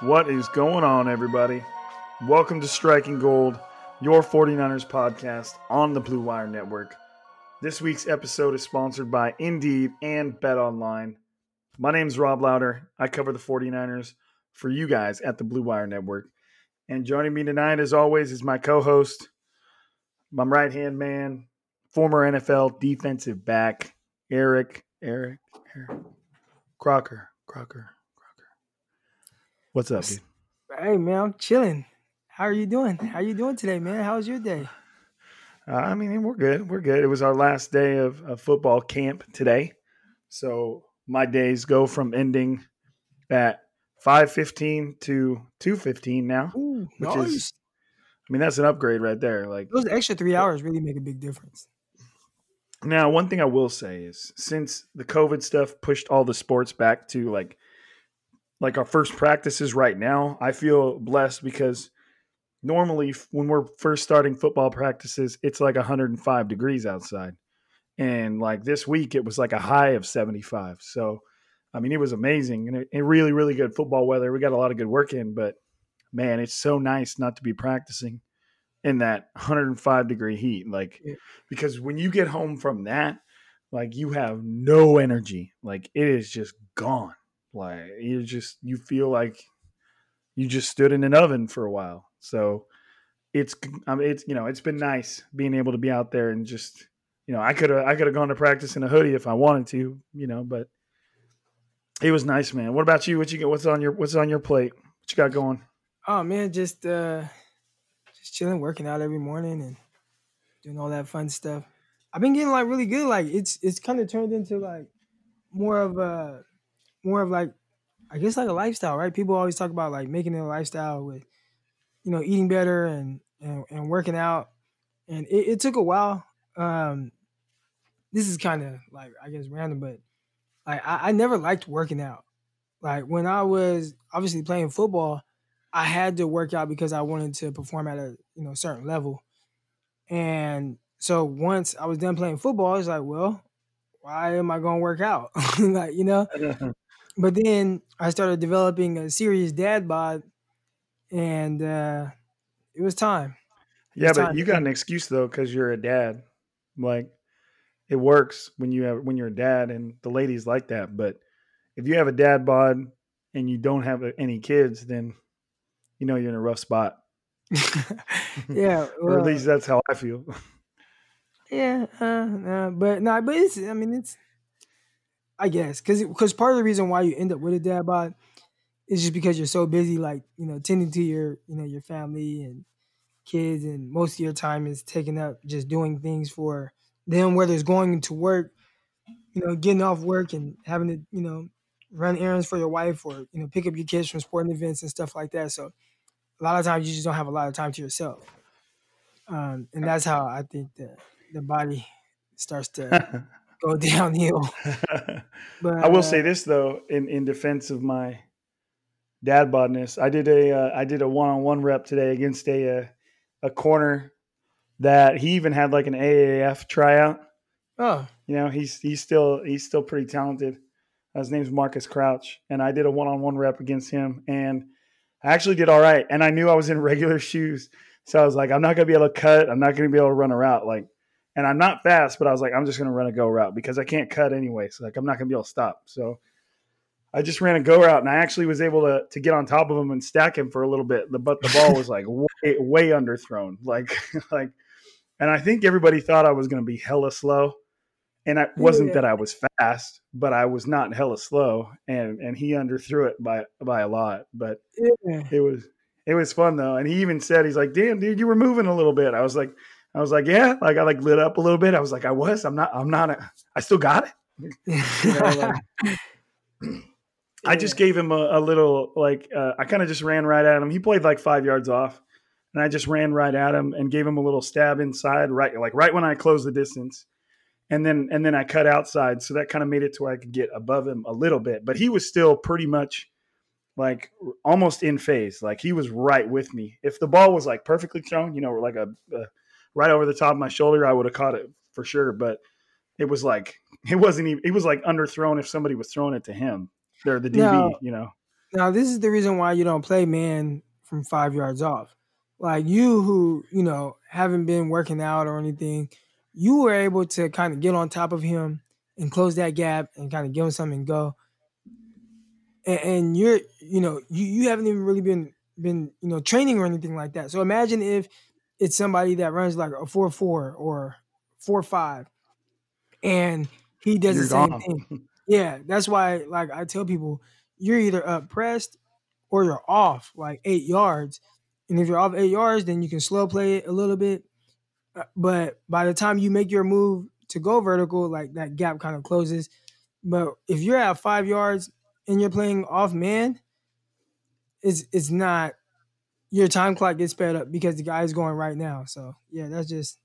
What is going on, everybody? Welcome to Striking Gold, your 49ers podcast on the Blue Wire Network. This week's episode is sponsored by Indeed and BetOnline. My name's Rob Louder. I cover the 49ers for you guys at the Blue Wire Network. And joining me tonight, as always, is my co host, my right hand man, former NFL defensive back, Eric, Eric, Eric, Crocker, Crocker. What's up, dude? Hey man, I'm chilling. How are you doing? How are you doing today, man? How was your day? Uh, I mean, we're good. We're good. It was our last day of, of football camp today, so my days go from ending at five fifteen to two fifteen now, Ooh, which nice. is, I mean, that's an upgrade right there. Like Those extra three hours really make a big difference. now, one thing I will say is since the COVID stuff pushed all the sports back to like like our first practices right now, I feel blessed because normally when we're first starting football practices, it's like 105 degrees outside. And like this week, it was like a high of 75. So, I mean, it was amazing and, it, and really, really good football weather. We got a lot of good work in, but man, it's so nice not to be practicing in that 105 degree heat. Like, Yeah. because when you get home from that, like you have no energy. Like it is just gone. Like you just you feel like you just stood in an oven for a while. So it's I mean it's you know it's been nice being able to be out there and just you know I could have I could have gone to practice in a hoodie if I wanted to you know but it was nice man. What about you? What you get? What's on your What's on your plate? What you got going? Oh man, just uh just chilling, working out every morning and doing all that fun stuff. I've been getting like really good. Like it's it's kind of turned into like more of a more of like I guess like a lifestyle, right? People always talk about like making it a lifestyle with you know eating better and and, and working out. And it, it took a while. Um this is kind of like I guess random, but like I, I never liked working out. Like when I was obviously playing football, I had to work out because I wanted to perform at a you know certain level. And so once I was done playing football, I was like, well, why am I going to work out? like you know. But then I started developing a serious dad bod, and uh, it was time. Yeah, It's but time you got an excuse though because you're a dad. Like it works when you have when you're a dad, and the ladies like that. But if you have a dad bod and you don't have any kids, then you know you're in a rough spot. yeah, or at least that's how I feel. yeah, uh, uh, but no, but it's. I mean, it's. I guess because because part of the reason why you end up with a dad bod is just because you're so busy, like you know, tending to your you know your family and kids, and most of your time is taken up just doing things for them, whether it's going to work, you know, getting off work and having to you know run errands for your wife or you know pick up your kids from sporting events and stuff like that. So a lot of times you just don't have a lot of time to yourself, um, and that's how I think the the body starts to go downhill. But I will say uh, this though, in in defense of my dad bodness, I did a uh, I did a one on one rep today against a uh, a corner that he even had like an AAF tryout. oh, You know, he's he's still he's still pretty talented. His name's Marcus Crouch, and I did a one on one rep against him, and I actually did all right. And I knew I was in regular shoes, so I was like, I'm not gonna be able to cut. I'm not gonna be able to run a route. Like, and I'm not fast, but I was like, I'm just gonna run a go route because I can't cut anyway. So like, I'm not gonna be able to stop. So I just ran a go route, and I actually was able to to get on top of him and stack him for a little bit. The, but the ball was like way, way underthrown, like like, and I think everybody thought I was gonna be hella slow and it wasn't that I was fast, but I was not hella slow, and and he underthrew it by by a lot. But yeah. it was it was fun though, and he even said he's like, "Damn, dude, you were moving a little bit." I was like, I was like, yeah, like I like lit up a little bit. I was like, I was, I'm not, I'm not, a, I still got it. You know, like- I just gave him a, a little like uh, I kind of just ran right at him. He played like five yards off, and I just ran right at him and gave him a little stab inside, right like right when I closed the distance, and then and then I cut outside, so that kind of made it to where I could get above him a little bit. But he was still pretty much like almost in phase, like he was right with me. If the ball was like perfectly thrown, you know, like a, a right over the top of my shoulder, I would have caught it for sure. But it was like it wasn't even. It was like underthrown if somebody was throwing it to him. They're the DB, No. you know. Now, this is the reason why you don't play man from five yards off. Like you, who you know haven't been working out or anything, you were able to kind of get on top of him and close that gap and kind of give him something and go. And, and you're, you know, you you haven't even really been been you know training or anything like that. So imagine if it's somebody that runs like a four four or four five, and he does You're the same gone. thing. Yeah, that's why like I tell people you're either up pressed or you're off like eight yards. And if you're off eight yards, then you can slow play it a little bit. Uh, But by the time you make your move to go vertical, like that gap kind of closes. But if you're at five yards and you're playing off man, it's it's not your time clock gets sped up because the guy's going right now. So yeah, that's just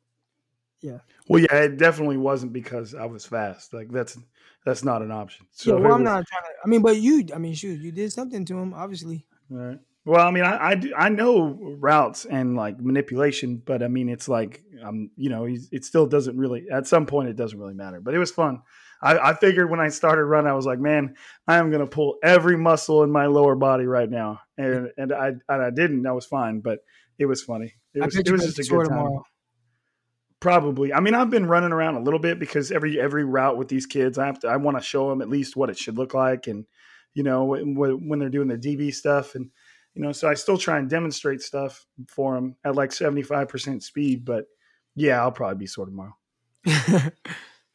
yeah. Well, yeah, it definitely wasn't because I was fast. Like that's that's not an option. So yeah. Well, I'm was- not trying to. I mean, but you. I mean, shoot, you did something to him, obviously. Right. Well, I mean, I, I do- I know routes and like manipulation, but I mean, it's like um, you know, he's, it still doesn't really. At some point, it doesn't really matter. But it was fun. I, I figured when I started running, I was like, man, I am gonna pull every muscle in my lower body right now, and and I and I didn't. I was fine, but it was funny. It I was, bet it was just a good time. tomorrow. Probably. I mean, I've been running around a little bit because every every route with these kids, I have to. I want to show them at least what it should look like, and you know, when, when they're doing the DB stuff, and you know, so I still try and demonstrate stuff for them at like seventy five percent speed. But yeah, I'll probably be sore tomorrow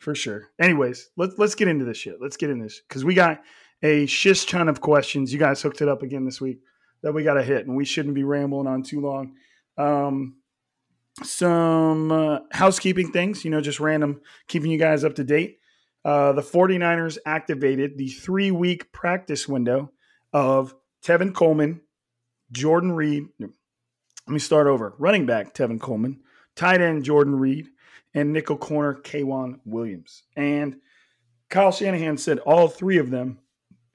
for sure. Anyways, let's let's get into this shit. Let's get in this because we got a shish ton of questions. You guys hooked it up again this week that we got to hit, and we shouldn't be rambling on too long. Um, some uh, housekeeping things, you know, just random, keeping you guys up to date. Uh, the 49ers activated the three week practice window of Tevin Coleman, Jordan Reed. Let me start over. Running back Tevin Coleman, tight end Jordan Reed, and nickel corner K'Waun Williams. And Kyle Shanahan said all three of them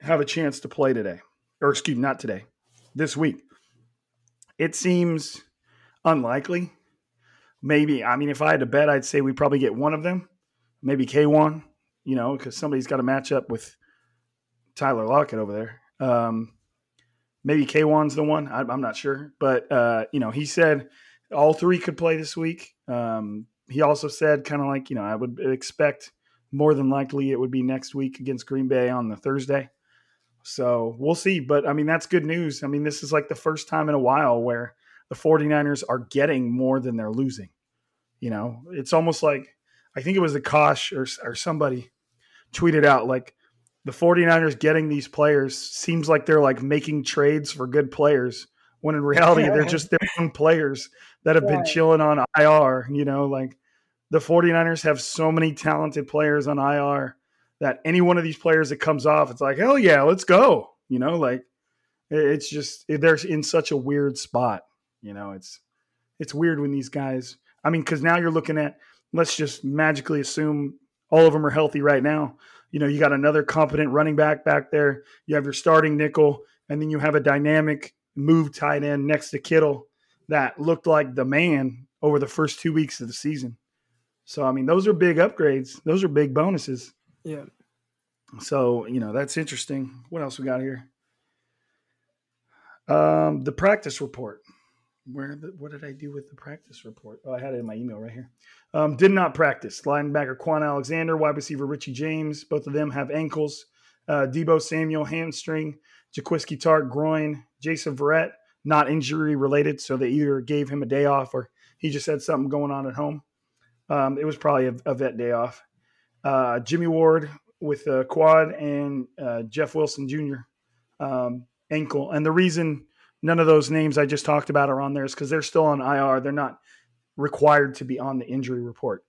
have a chance to play today, or excuse me, not today, this week. It seems unlikely. Maybe, I mean, if I had to bet, I'd say we probably get one of them, maybe K1, you know, because somebody's got to match up with Tyler Lockett over there. Um, maybe K1's the one. I, am not sure, but uh, you know, he said all three could play this week. Um, he also said kind of like you know I would expect more than likely it would be next week against Green Bay on the Thursday. So we'll see. But I mean, that's good news. I mean, this is like the first time in a while where the 49ers are getting more than they're losing. You know, it's almost like I think it was the Kosh or, or somebody tweeted out like the 49ers getting these players seems like they're like making trades for good players when in reality they're just their own players that have been chilling on IR, you know, like the 49ers have so many talented players on IR that any one of these players that comes off, it's like, hell yeah, let's go. You know, like it's just they're in such a weird spot. You know, it's it's weird when these guys. I mean, because now you're looking at let's just magically assume all of them are healthy right now. You know, you got another competent running back back there. You have your starting nickel, and then you have a dynamic move tight end next to Kittle that looked like the man over the first two weeks of the season. So I mean, those are big upgrades. Those are big bonuses. Yeah. So you know that's interesting. What else we got here? Um, the practice report. Where the, what did I do with the practice report? Oh, I had it in my email right here. Um, did not practice. Linebacker Kwon Alexander, wide receiver Richie James. Both of them have ankles. Uh, Deebo Samuel hamstring. Jaquiski Tartt groin. Jason Verrett not injury related, so they either gave him a day off or he just had something going on at home. Um, it was probably a, a vet day off. Uh, Jimmy Ward with a quad and uh, Jeff Wilson Jr. Um, ankle. And the reason none of those names I just talked about are on there is because they're still on IR. They're not required to be on the injury report.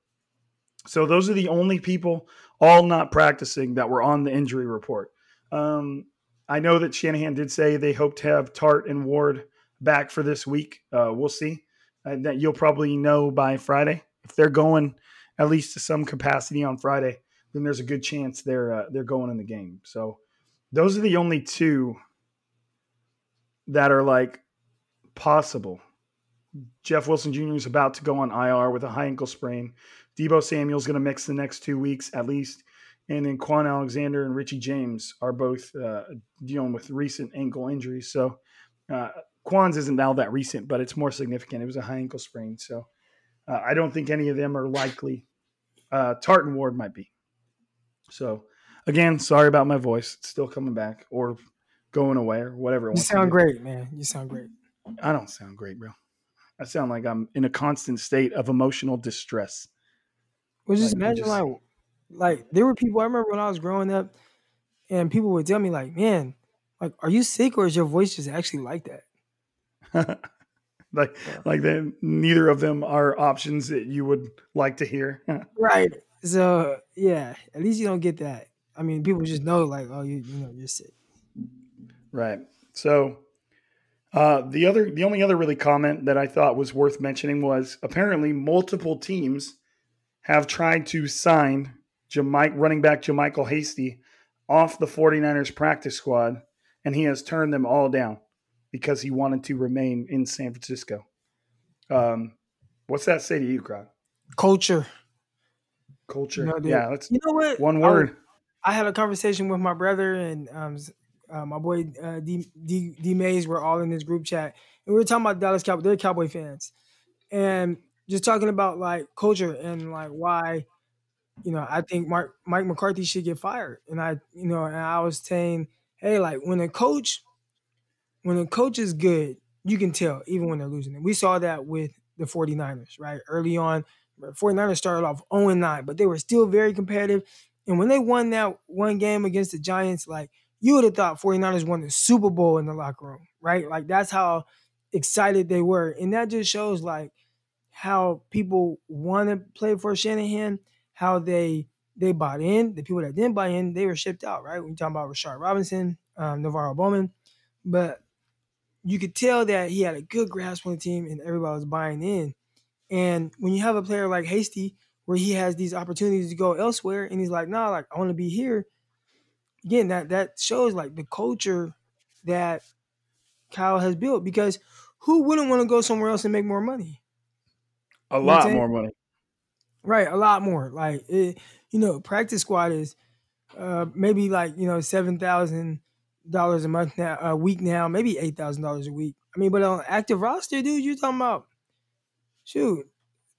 So those are the only people all not practicing that were on the injury report. Um, I know that Shanahan did say they hope to have Tartt and Ward back for this week. Uh, we'll see. Uh, that you'll probably know by Friday if they're going at least to some capacity on Friday. Then there's a good chance they're uh, they're going in the game. So those are the only two that are like possible. Jeff Wilson Jr. is about to go on IR with a high ankle sprain. Deebo Samuel's going to mix the next two weeks at least. And then Kwon Alexander and Richie James are both uh, dealing with recent ankle injuries. So uh, Kwon's isn't now that recent, but it's more significant. It was a high ankle sprain. So uh, I don't think any of them are likely. Uh, Tartt and Ward might be. So again, sorry about my voice. It's still coming back or going away or whatever. you sound great, man. You sound great. I don't sound great, bro. I sound like I'm in a constant state of emotional distress. Well, just like, imagine just, like like there were people I remember when I was growing up, and people would tell me like, "Man, like, are you sick or is your voice just actually like that?" like, yeah. like then neither of them are options that you would like to hear. right. So yeah, at least you don't get that. I mean, people just know like, oh, you you know, you're sick. Right. So uh, the other, the only other really comment that I thought was worth mentioning was apparently multiple teams have tried to sign Jamaic, running back JaMycal Hasty off the 49ers practice squad, and he has turned them all down because he wanted to remain in San Francisco. Um, what's that say to you, Croc? Culture. Culture. Know, yeah, that's you know what? One word. I, I, had a conversation with my brother and um, uh, my boy uh, D, D, D Mays. We're all in this group chat, and we were talking about Dallas Cowboys. They're Cowboy fans, and just talking about like culture and like why you know, I think Mark, Mike McCarthy should get fired. And I, you know, and I was saying, hey, like when a coach, when a coach is good, you can tell even when they're losing. And we saw that with the 49ers, right? Early on, 49ers started off 0 9, but they were still very competitive. And when they won that one game against the Giants, like you would have thought 49ers won the Super Bowl in the locker room, right? Like that's how excited they were. And that just shows like how people want to play for Shanahan how they they bought in. The people that didn't buy in, they were shipped out, right? When you talking about Rashard Robinson, um, NaVorro Bowman, but you could tell that he had a good grasp on the team and everybody was buying in. And when you have a player like Hasty, where he has these opportunities to go elsewhere, and he's like, "Nah, like I want to be here." Again, that that shows like the culture that Kyle has built. Because who wouldn't want to go somewhere else and make more money? A you lot more money. Right, a lot more. Like it, you know, practice squad is uh maybe like, you know, seven thousand dollars a month now, a week now, maybe eight thousand dollars a week. I mean, but on active roster, dude, you're talking about shoot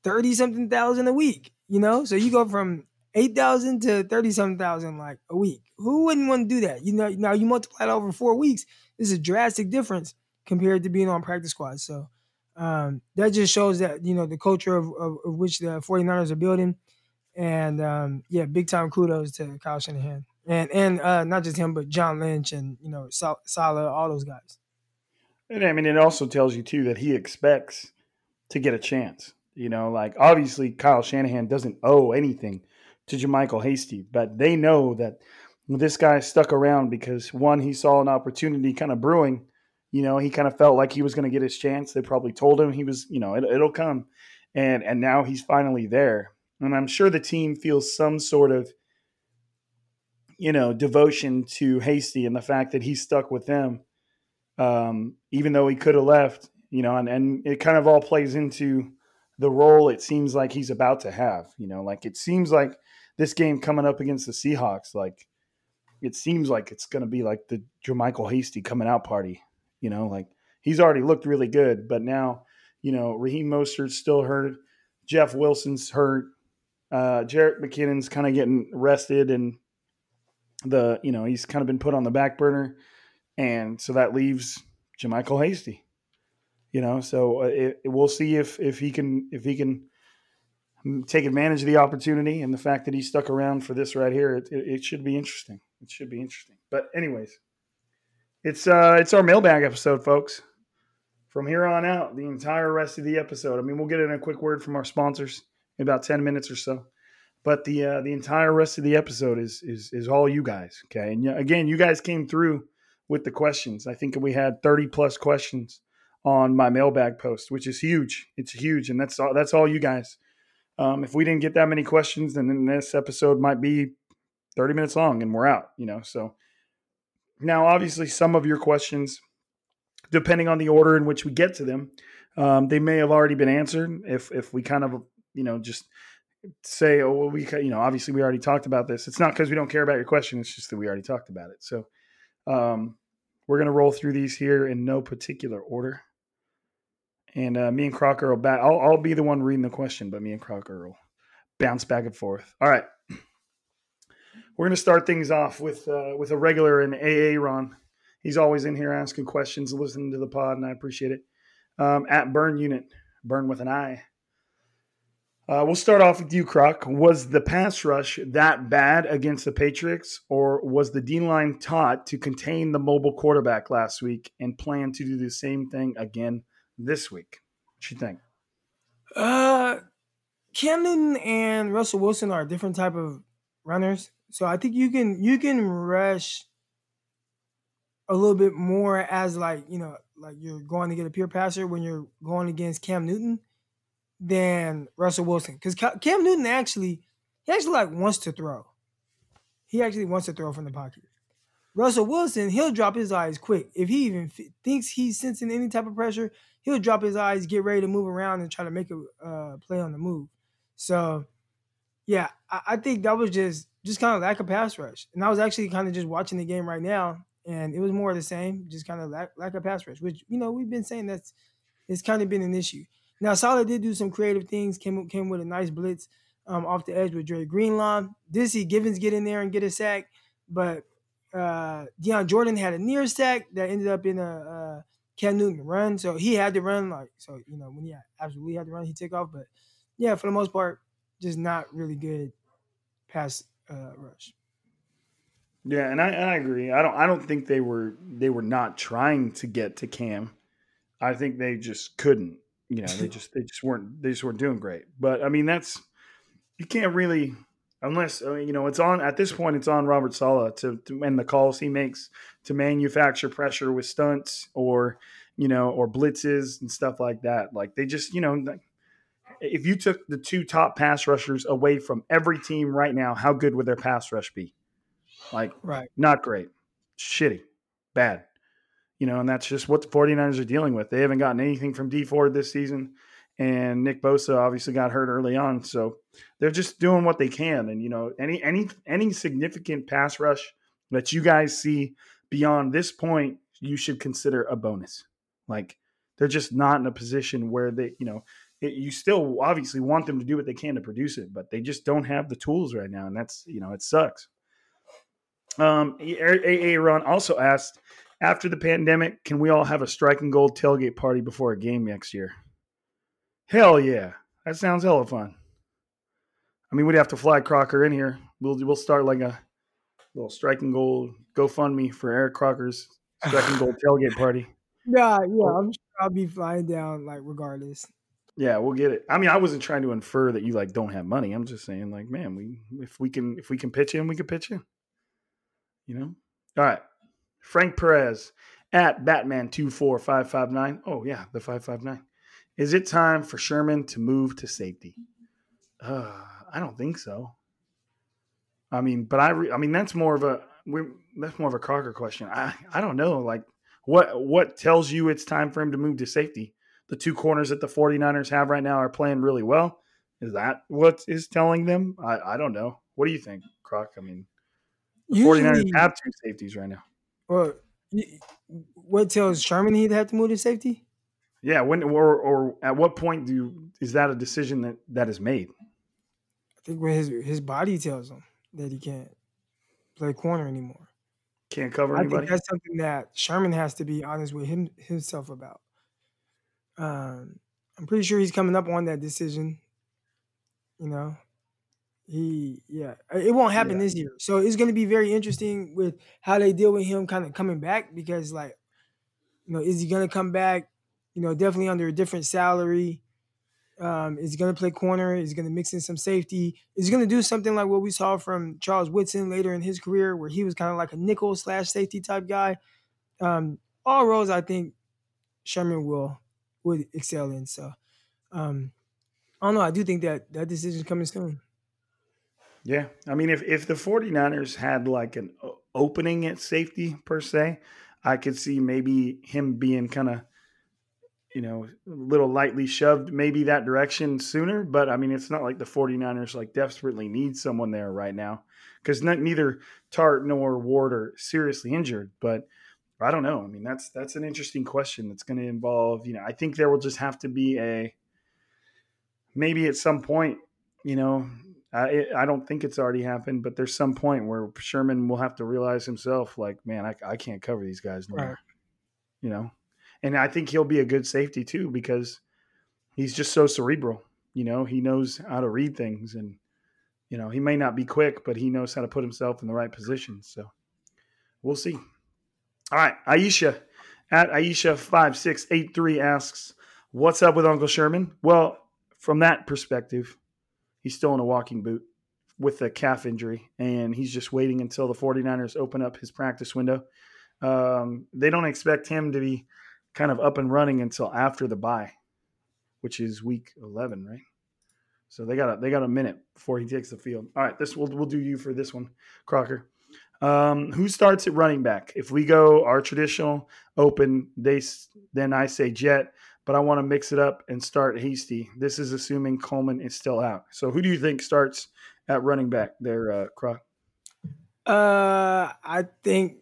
thirty something thousand a week. You know, so you go from eight thousand to thirty something thousand like a week. Who wouldn't want to do that? You know, now you multiply it over four weeks. This is a drastic difference compared to being on practice squad. So um, that just shows that you know the culture of, of, of which the 49ers are building. And um, yeah, big time kudos to Kyle Shanahan and and uh, not just him, but John Lynch and you know Saleh, all those guys. And I mean, it also tells you too that he expects to get a chance. You know, like obviously Kyle Shanahan doesn't owe anything to JaMycal Hasty, but they know that this guy stuck around because one, he saw an opportunity kind of brewing. You know, he kind of felt like he was going to get his chance. They probably told him he was, you know, it, it'll come, and and now he's finally there. And I'm sure the team feels some sort of you know, devotion to Hasty and the fact that he stuck with them, um, even though he could have left, you know, and, and it kind of all plays into the role it seems like he's about to have, you know, like it seems like this game coming up against the Seahawks, like it seems like it's going to be like the JaMycal Hasty coming out party, you know, like he's already looked really good, but now, you know, Raheem Mostert's still hurt. Jeff Wilson's hurt. Uh, Jerick McKinnon's kind of getting rested and the you know he's kind of been put on the back burner, and so that leaves JaMycal Hasty. You know, so uh, it, it, we'll see if if he can if he can take advantage of the opportunity and the fact that he stuck around for this right here. It, it should be interesting. It should be interesting. But anyways, it's uh it's our mailbag episode, folks. From here on out, the entire rest of the episode. I mean, we'll get in a quick word from our sponsors in about ten minutes or so but the uh, the entire rest of the episode is is is all you guys. Okay, and again, you guys came through with the questions. I think we had thirty plus questions on my mailbag post, which is huge. It's huge, and that's all. That's all you guys. Um, if we didn't get that many questions, then this episode might be thirty minutes long, and we're out. You know, so now obviously some of your questions, depending on the order in which we get to them, um, they may have already been answered. If if we kind of you know just say, oh, well, we, you know, obviously we already talked about this. It's not because we don't care about your question. It's just that we already talked about it. So um, we're to roll through these here in no particular order. And uh, me and Crocker will back. I'll, I'll be the one reading the question, but me and Crocker will bounce back and forth. All right. We're going to start things off with uh, with a regular in AA Ron. He's always in here asking questions, listening to the pod, and I appreciate it. Um, at Burn Unit, Burn with an I. Uh, we'll start off with you, Croc. Was the pass rush that bad against the Patriots, or was the D line taught to contain the mobile quarterback last week and plan to do the same thing again this week? What you think? Uh, Cam Newton and Russell Wilson are different type of runners, so I think you can you can rush a little bit more as like you know like you're going to get a pure passer when you're going against Cam Newton than Russell Wilson because Cam Newton actually he actually like wants to throw. He actually wants to throw from the pocket. Russell Wilson, he'll drop his eyes quick. If he even f- thinks he's sensing any type of pressure, he'll drop his eyes, get ready to move around, and try to make a uh, play on the move. So, yeah, I, I think that was just just kind of lack of pass rush. And I was actually kind of just watching the game right now, and it was more of the same, just kind of lack, lack of pass rush, which you know we've been saying that's it's kind of been an issue. Now Saleh did do some creative things. Came came with a nice blitz um, off the edge with Dre Greenlaw. Did see Givens get in there and get a sack, but uh, Dion Jordan had a near sack that ended up in a uh, Cam Newton run. So he had to run like so. You know when he absolutely had to run, he took off. But yeah, for the most part, just not really good pass uh, rush. Yeah, and I, I agree. I don't I don't think they were they were not trying to get to Cam. I think they just couldn't you know they just they just weren't they just weren't doing great. But I mean that's you can't really unless I mean, you know it's on at this point it's on Robert Saleh to, to and the calls he makes to manufacture pressure with stunts or you know or blitzes and stuff like that. Like they just you know if you took the two top pass rushers away from every team right now, how good would their pass rush be? Like right, not great, shitty, bad. You know, and that's just what the 49ers are dealing with. They haven't gotten anything from Dee Ford this season. And Nick Bosa obviously got hurt early on. So they're just doing what they can. And, you know, any any any significant pass rush that you guys see beyond this point, you should consider a bonus. Like they're just not in a position where they, you know, it, you still obviously want them to do what they can to produce it, but they just don't have the tools right now, and that's you know it sucks. Um, AA Ron also asked, after the pandemic, can we all have a striking gold tailgate party before a game next year? Hell yeah, that sounds hella fun. I mean, we'd have to fly Crocker in here. We'll we'll start like a little striking gold GoFundMe for Eric Crocker's striking gold tailgate party. Yeah, yeah, I'm sure I'll be flying down like regardless. Yeah, we'll get it. I mean, I wasn't trying to infer that you like don't have money. I'm just saying, like, man, we if we can if we can pitch in, we can pitch in. You know. All right, Frank Perez at Batman two four five five nine. Oh yeah, the five five nine. Is it time for Sherman to move to safety? Uh, I don't think so. I mean, but I, re, I mean, that's more of a we, that's more of a Crocker question. I, I don't know. Like, what what tells you it's time for him to move to safety? The two corners that the 49ers have right now are playing really well. Is that what is telling them? I, I don't know. What do you think, Croc? I mean, the Usually, 49ers have two safeties right now. Well, what tells Sherman he'd have to move to safety? Yeah, when or or at what point do you, is that a decision that that is made? I think when his his body tells him that he can't play corner anymore. Can't cover anybody. I think that's something that Sherman has to be honest with him himself about. Um, I'm pretty sure he's coming up on that decision. You know, he yeah, it won't happen yeah. this year. So it's going to be very interesting with how they deal with him kind of coming back because like, you know, is he going to come back? You know, definitely under a different salary. Um, is he going to play corner? Is he going to mix in some safety? Is he going to do something like what we saw from Charles Woodson later in his career, where he was kind of like a nickel slash safety type guy? Um, all roles, I think Sherman will would excel in. So, um, I don't know. I do think that that decision is coming soon. Yeah. I mean, if, if the 49ers had like an opening at safety per se, I could see maybe him being kind of – you know, a little lightly shoved maybe that direction sooner. But I mean, it's not like the 49ers like desperately need someone there right now because neither Tartt nor Ward are seriously injured. But I don't know. I mean, that's that's an interesting question. That's going to involve, you know, I think there will just have to be a maybe at some point, you know, I, I don't think it's already happened, but there's some point where Sherman will have to realize himself, like, man, I, I can't cover these guys anymore. Right. You know, and I think he'll be a good safety too because he's just so cerebral. You know, he knows how to read things, and you know he may not be quick, but he knows how to put himself in the right position. So we'll see. All right, Aisha at Aisha five six eight three asks, "What's up with Uncle Sherman?" Well, from that perspective, he's still in a walking boot with a calf injury, and he's just waiting until the 49ers open up his practice window. Um, they don't expect him to be kind of up and running until after the bye, which is week 11, right? So they got a, they got a minute before he takes the field. All right, this we'll we'll do you for this one, Crocker. Um, who starts at running back? If we go our traditional open, they then I say Jet, but I want to mix it up and start Hasty. This is assuming Coleman is still out. So who do you think starts at running back there, uh, Croc? Uh, I think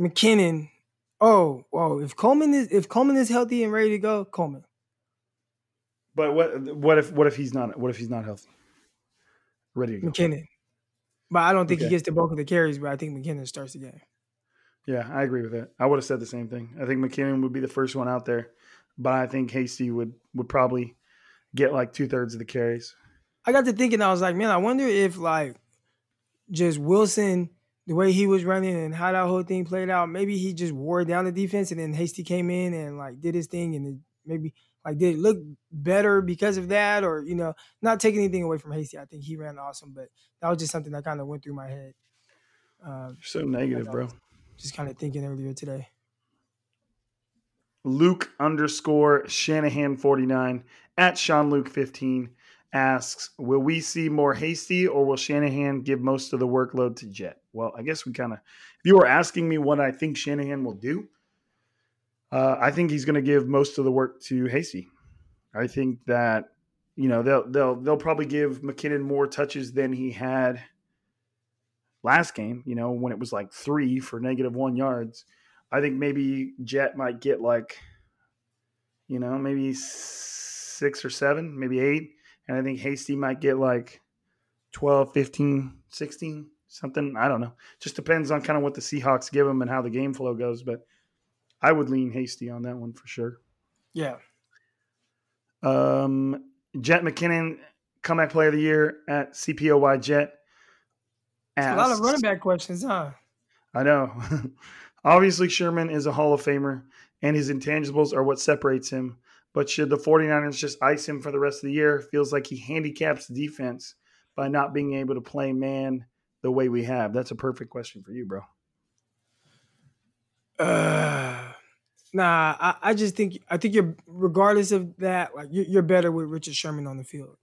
McKinnon Oh, whoa! If Coleman is if Coleman is healthy and ready to go, Coleman. But what what if what if he's not what if he's not healthy? Ready to go. McKinnon. But I don't think okay. he gets the bulk of the carries, but I think McKinnon starts the game. Yeah, I agree with that. I would have said the same thing. I think McKinnon would be the first one out there, but I think Hasty would would probably get like two thirds of the carries. I got to thinking, I was like, man, I wonder if like just Wilson the way he was running and how that whole thing played out, maybe he just wore down the defense and then Hasty came in and like did his thing and maybe like did it look better because of that or you know not taking anything away from Hasty. I think he ran awesome, but that was just something that kind of went through my head. Um, so negative, bro. Just kind of thinking earlier today. Luke underscore Shanahan forty nine at Sean Luke fifteen asks, will we see more hasty or will Shanahan give most of the workload to Jet? Well, I guess we kind of, if you were asking me what I think Shanahan will do, uh, I think he's going to give most of the work to Hasty. I think that you know they'll they'll they'll probably give McKinnon more touches than he had last game, you know, when it was like three for negative one yards. I think maybe Jet might get like, you know, maybe six or seven, maybe eight. And I think Hasty might get like 12, 15, 16, something. I don't know. Just depends on kind of what the Seahawks give him and how the game flow goes. But I would lean Hasty on that one for sure. Yeah. Um, Jet McKinnon, comeback player of the year at CPOY Jet. a lot of running back questions, huh? I know. Obviously, Sherman is a Hall of Famer, and his intangibles are what separates him. But should the 49ers just ice him for the rest of the year? Feels like he handicaps the defense by not being able to play man the way we have. That's a perfect question for you, bro. Uh, nah, I, I just think I think you're regardless of that, like you're, you're better with Richard Sherman on the field.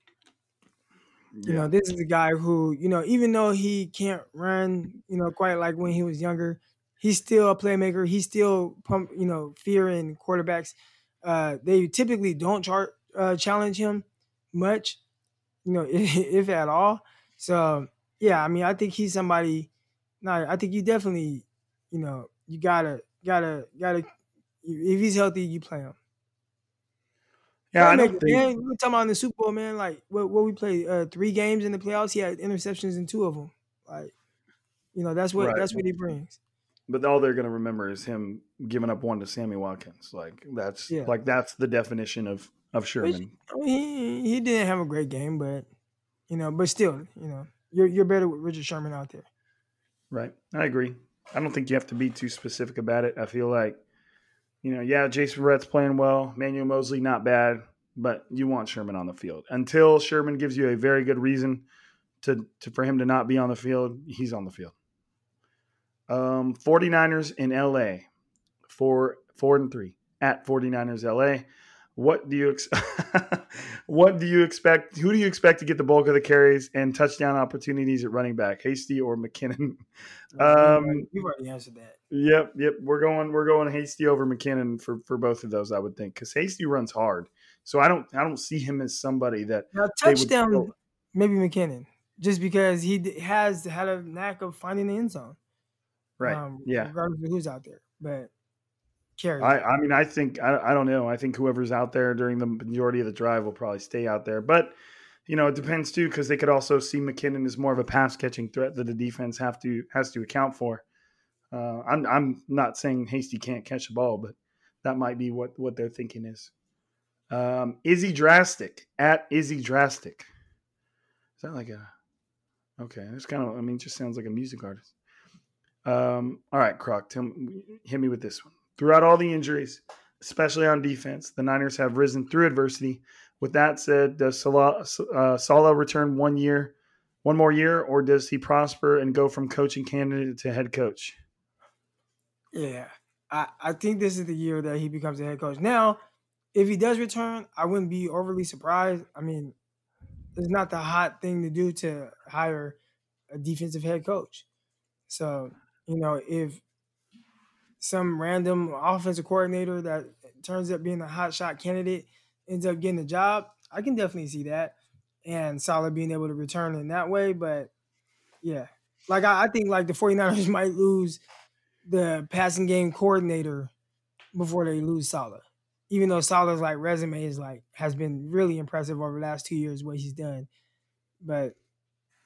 You know, this is a guy who, you know, even though he can't run, you know, quite like when he was younger, he's still a playmaker. He's still pump, you know, fearing quarterbacks. Uh, they typically don't char- uh, challenge him much, you know, if, if at all. So yeah, I mean, I think he's somebody. No, I think you definitely, you know, you gotta, gotta, gotta. If he's healthy, you play him. Yeah, I Playmaker, don't think. man, we're talking about in the Super Bowl, man. Like what, what we played uh, three games in the playoffs. He had interceptions in two of them. Like, you know, that's what Right. that's what he brings. But all they're going to remember is him giving up one to Sammy Watkins. Like that's Yeah. like that's the definition of of Which, Sherman. I mean, he he didn't have a great game, but you know, but still, you know, you're you're better with Richard Sherman out there. Right. I agree. I don't think you have to be too specific about it. I feel like, you know, yeah, Jason Verrett's playing well. Manuel Moseley, not bad, but you want Sherman on the field. Until Sherman gives you a very good reason to, to for him to not be on the field, he's on the field. Um, 49ers in LA, four, four and three at 49ers LA. What do you ex- what do you expect? Who do you expect to get the bulk of the carries and touchdown opportunities at running back, Hasty or McKinnon? Um, You've already answered that. Yep, yep. We're going we're going Hasty over McKinnon for for both of those, I would think, because Hasty runs hard. So I don't I don't see him as somebody that Now touchdown, maybe McKinnon, just because he has had a knack of finding the end zone. right. um, yeah. regardless of who's out there. But I, I mean I think I, I don't know. I think whoever's out there during the majority of the drive will probably stay out there. But you know, it depends too, because they could also see McKinnon as more of a pass catching threat that the defense have to has to account for. Uh, I'm I'm not saying Hasty can't catch the ball, but that might be what what they're thinking is. Um, Izzy Drastic at Izzy Drastic. Is that like a okay? It's kind of I mean, it just sounds like a music artist. Um, all right, Croc, tell me, hit me with this one. Throughout all the injuries, especially on defense, the Niners have risen through adversity. With that said, does Saleh, uh, Saleh return one year, one more year, or does he prosper and go from coaching candidate to head coach? Yeah, I, I think this is the year that he becomes a head coach. Now, if he does return, I wouldn't be overly surprised. I mean, it's not the hot thing to do to hire a defensive head coach. So, you know, if some random offensive coordinator that turns up being a hot shot candidate ends up getting the job, I can definitely see that. And Saleh being able to return in that way. But yeah, like I, I think like the 49ers might lose the passing game coordinator before they lose Saleh. Even though Saleh's like resume is like has been really impressive over the last two years what he's done. But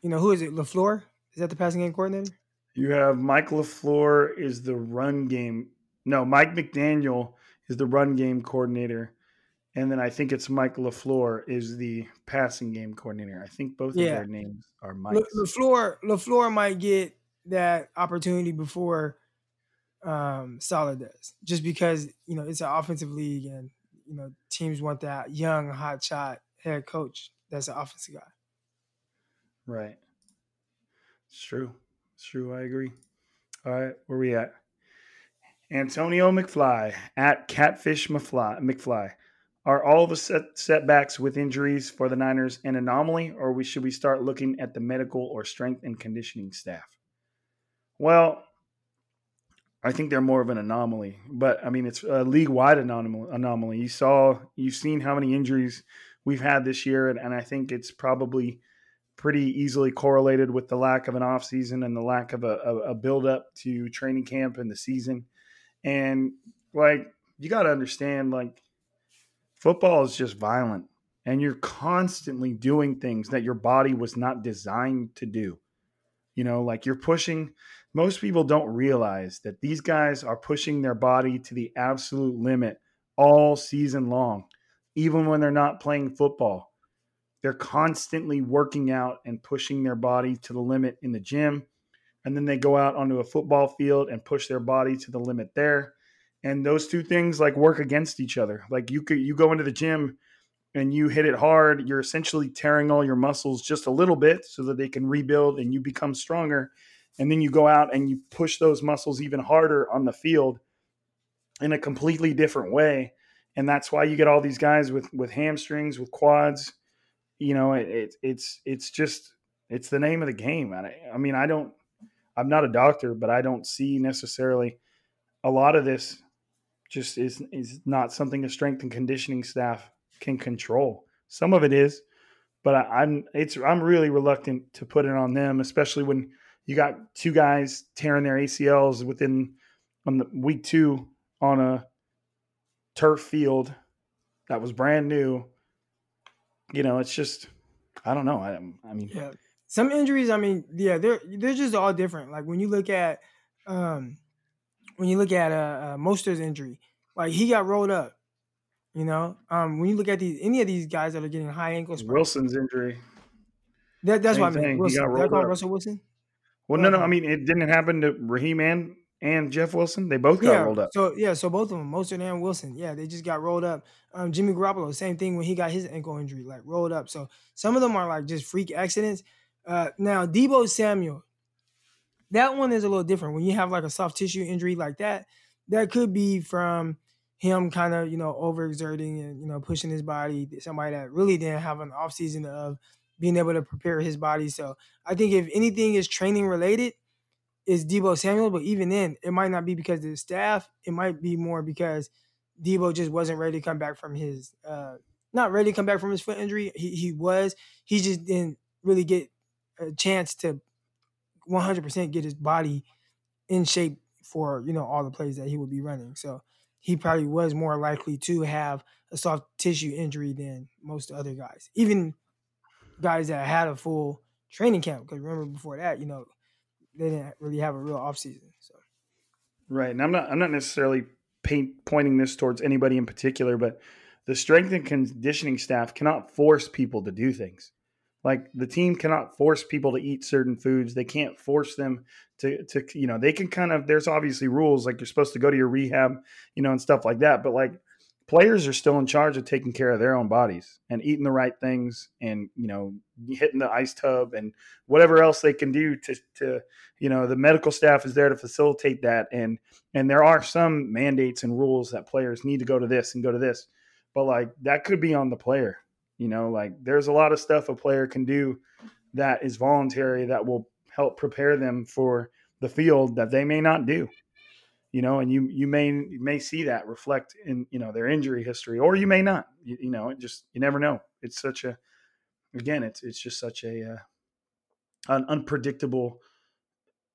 you know, who is it? LaFleur? Is that the passing game coordinator? You have Mike LaFleur is the run game. No, Mike McDaniel is the run game coordinator. And then I think it's Mike LaFleur is the passing game coordinator. I think both Yeah. of their names are Mike. La- LaFleur LaFleur might get that opportunity before um Saleh does. Just because, you know, it's an offensive league and you know, teams want that young hot shot head coach that's an offensive guy. Right. It's true. It's true. I agree. All right, where we at? Antonio McFly at Catfish McFly. McFly. Are all the set, setbacks with injuries for the Niners an anomaly, or we, should we start looking at the medical or strength and conditioning staff? Well, I think they're more of an anomaly, but I mean it's a league-wide anomaly. Anomaly. You saw, you've seen how many injuries we've had this year, and, and I think it's probably pretty easily correlated with the lack of an off season and the lack of a, a, a to training camp and the season. And like you got to understand, like football is just violent, and you're constantly doing things that your body was not designed to do. You know, like you're pushing. Most people don't realize that these guys are pushing their body to the absolute limit all season long, even when they're not playing football. They're constantly working out and pushing their body to the limit in the gym. And then they go out onto a football field and push their body to the limit there. And those two things like work against each other. Like you could you go into the gym and you hit it hard, you're essentially tearing all your muscles just a little bit so that they can rebuild and you become stronger. And then you go out and you push those muscles even harder on the field in a completely different way. And that's why you get all these guys with with hamstrings, with quads. You know, it, it it's it's just it's the name of the game. I, I mean, I don't. I'm not a doctor, but I don't see necessarily a lot of this. Just is is not something a strength and conditioning staff can control. Some of it is, but I, I'm it's I'm really reluctant to put it on them, especially when you got two guys tearing their ACLs within on the week two on a turf field that was brand new. You know, it's just I don't know. I, I mean, yeah, some injuries. I mean, yeah, they're they're just all different. Like when you look at um when you look at uh, uh Mostert's injury, like he got rolled up. You know, um, when you look at these any of these guys that are getting high ankle sprains, Wilson's injury. That, that's Same what I mean. Wilson, he got rolled up. Russell Wilson. Well, no, no. I mean, it didn't happen to Raheem and and Jeff Wilson. They both got yeah, rolled up. So yeah, so both of them, Mostert and Wilson, yeah, they just got rolled up. Um, Jimmy Garoppolo, same thing when he got his ankle injury, like rolled up. So some of them are like just freak accidents. Uh, now Deebo Samuel, that one is a little different. When you have like a soft tissue injury like that, that could be from him kind of you know overexerting and you know pushing his body. Somebody that really didn't have an off season of being able to prepare his body. So I think if anything is training related is Deebo Samuel, but even then, it might not be because of the staff. It might be more because Deebo just wasn't ready to come back from his uh not ready to come back from his foot injury. He he was. He just didn't really get a chance to 100% get his body in shape for, you know, all the plays that he would be running. So he probably was more likely to have a soft tissue injury than most other guys. Even guys that had a full training camp. Because remember before that, you know, they didn't really have a real offseason. So right, and I'm not I'm not necessarily paint, pointing this towards anybody in particular, but the strength and conditioning staff cannot force people to do things. Like the team cannot force people to eat certain foods. They can't force them to to you know they can kind of there's obviously rules like you're supposed to go to your rehab, you know, and stuff like that. But like players are still in charge of taking care of their own bodies and eating the right things and you know hitting the ice tub and whatever else they can do to to you know the medical staff is there to facilitate that. And and there are some mandates and rules that players need to go to this and go to this but like that could be on the player. You know like there's a lot of stuff a player can do that is voluntary that will help prepare them for the field that they may not do you know, and you you may you may see that reflect in you know their injury history, or you may not. You, you know, it just you never know. It's such a again, it's it's just such a uh, an unpredictable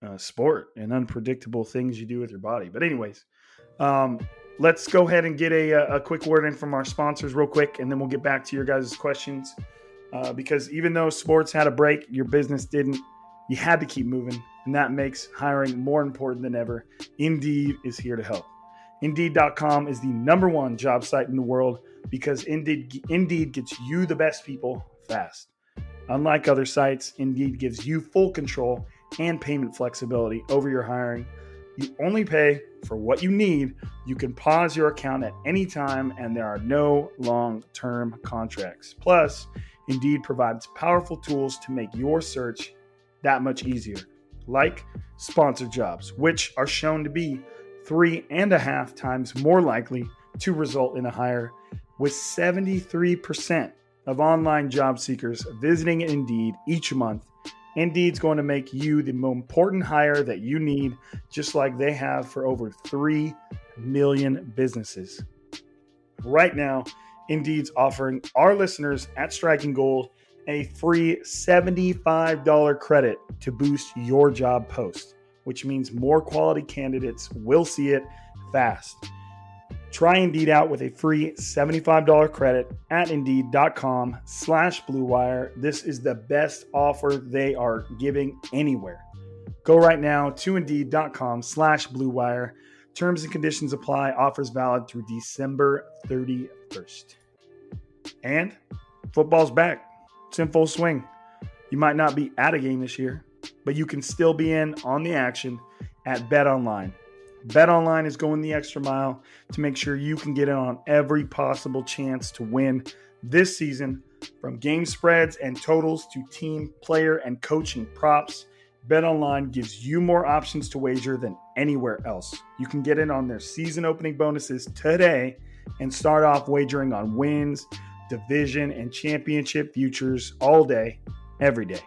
uh, sport and unpredictable things you do with your body. But anyways, um, let's go ahead and get a, a quick word in from our sponsors real quick, and then we'll get back to your guys' questions. Uh, because even though sports had a break, your business didn't. You had to keep moving and that makes hiring more important than ever. Indeed is here to help. Indeed.com is the number one job site in the world because Indeed, Indeed gets you the best people fast. Unlike other sites, Indeed gives you full control and payment flexibility over your hiring. You only pay for what you need. You can pause your account at any time, and there are no long term contracts. Plus, Indeed provides powerful tools to make your search that much easier like sponsored jobs, which are shown to be three and a half times more likely to result in a hire, with 73% of online job seekers visiting Indeed each month. Indeed's going to make you the most important hire that you need, just like they have for over 3 million businesses. Right now, Indeed's offering our listeners at Striking Gold a free $75 credit to boost your job post, which means more quality candidates will see it fast. Try Indeed out with a free $75 credit at Indeed.com slash BlueWire. This is the best offer they are giving anywhere. Go right now to Indeed.com slash BlueWire. Terms and conditions apply. Offers valid through December 31st. And football's back. It's in full swing. You might not be at a game this year, but you can still be in on the action at BetOnline. Bet Online is going the extra mile to make sure you can get in on every possible chance to win this season from game spreads and totals to team, player, and coaching props. BetOnline gives you more options to wager than anywhere else. You can get in on their season opening bonuses today and start off wagering on wins division, and championship futures all day, every day.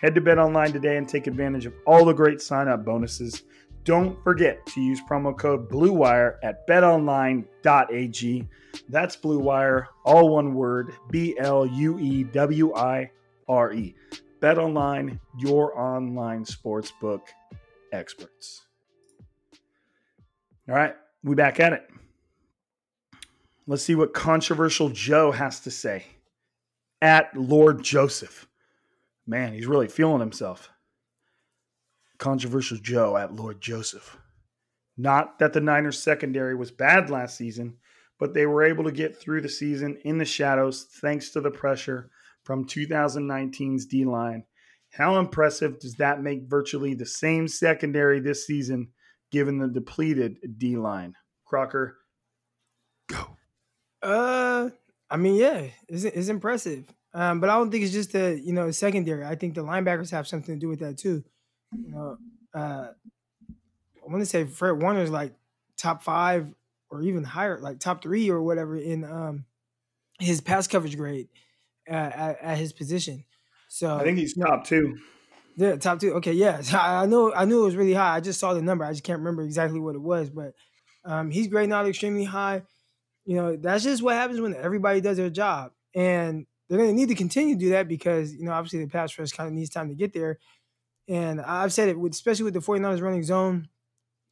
Head to BetOnline today and take advantage of all the great sign up bonuses. Don't forget to use promo code BLUEWIRE at betonline.ag. That's BLUEWIRE, all one word, B L U E W I R E. BetOnline, your online sportsbook experts. All right, we back at it. Let's see what controversial Joe has to say at Lord Joseph. Man, he's really feeling himself. Controversial Joe at Lord Joseph. Not that the Niners secondary was bad last season, but they were able to get through the season in the shadows thanks to the pressure from 2019's D line. How impressive does that make virtually the same secondary this season given the depleted D line? Crocker. Uh, I mean, yeah, it's, it's impressive. Um, but I don't think it's just the you know secondary. I think the linebackers have something to do with that too. You know, uh, I want to say Fred Warner's like top five or even higher, like top three or whatever in um his pass coverage grade uh, at, at his position. So I think he's top two. Yeah, top two. Okay, yeah. I know I knew it was really high. I just saw the number. I just can't remember exactly what it was, but um, he's grading out extremely high you know, that's just what happens when everybody does their job. And they're going to need to continue to do that because, you know, obviously the pass rush kind of needs time to get there. And I've said it, with, especially with the 49ers running zone,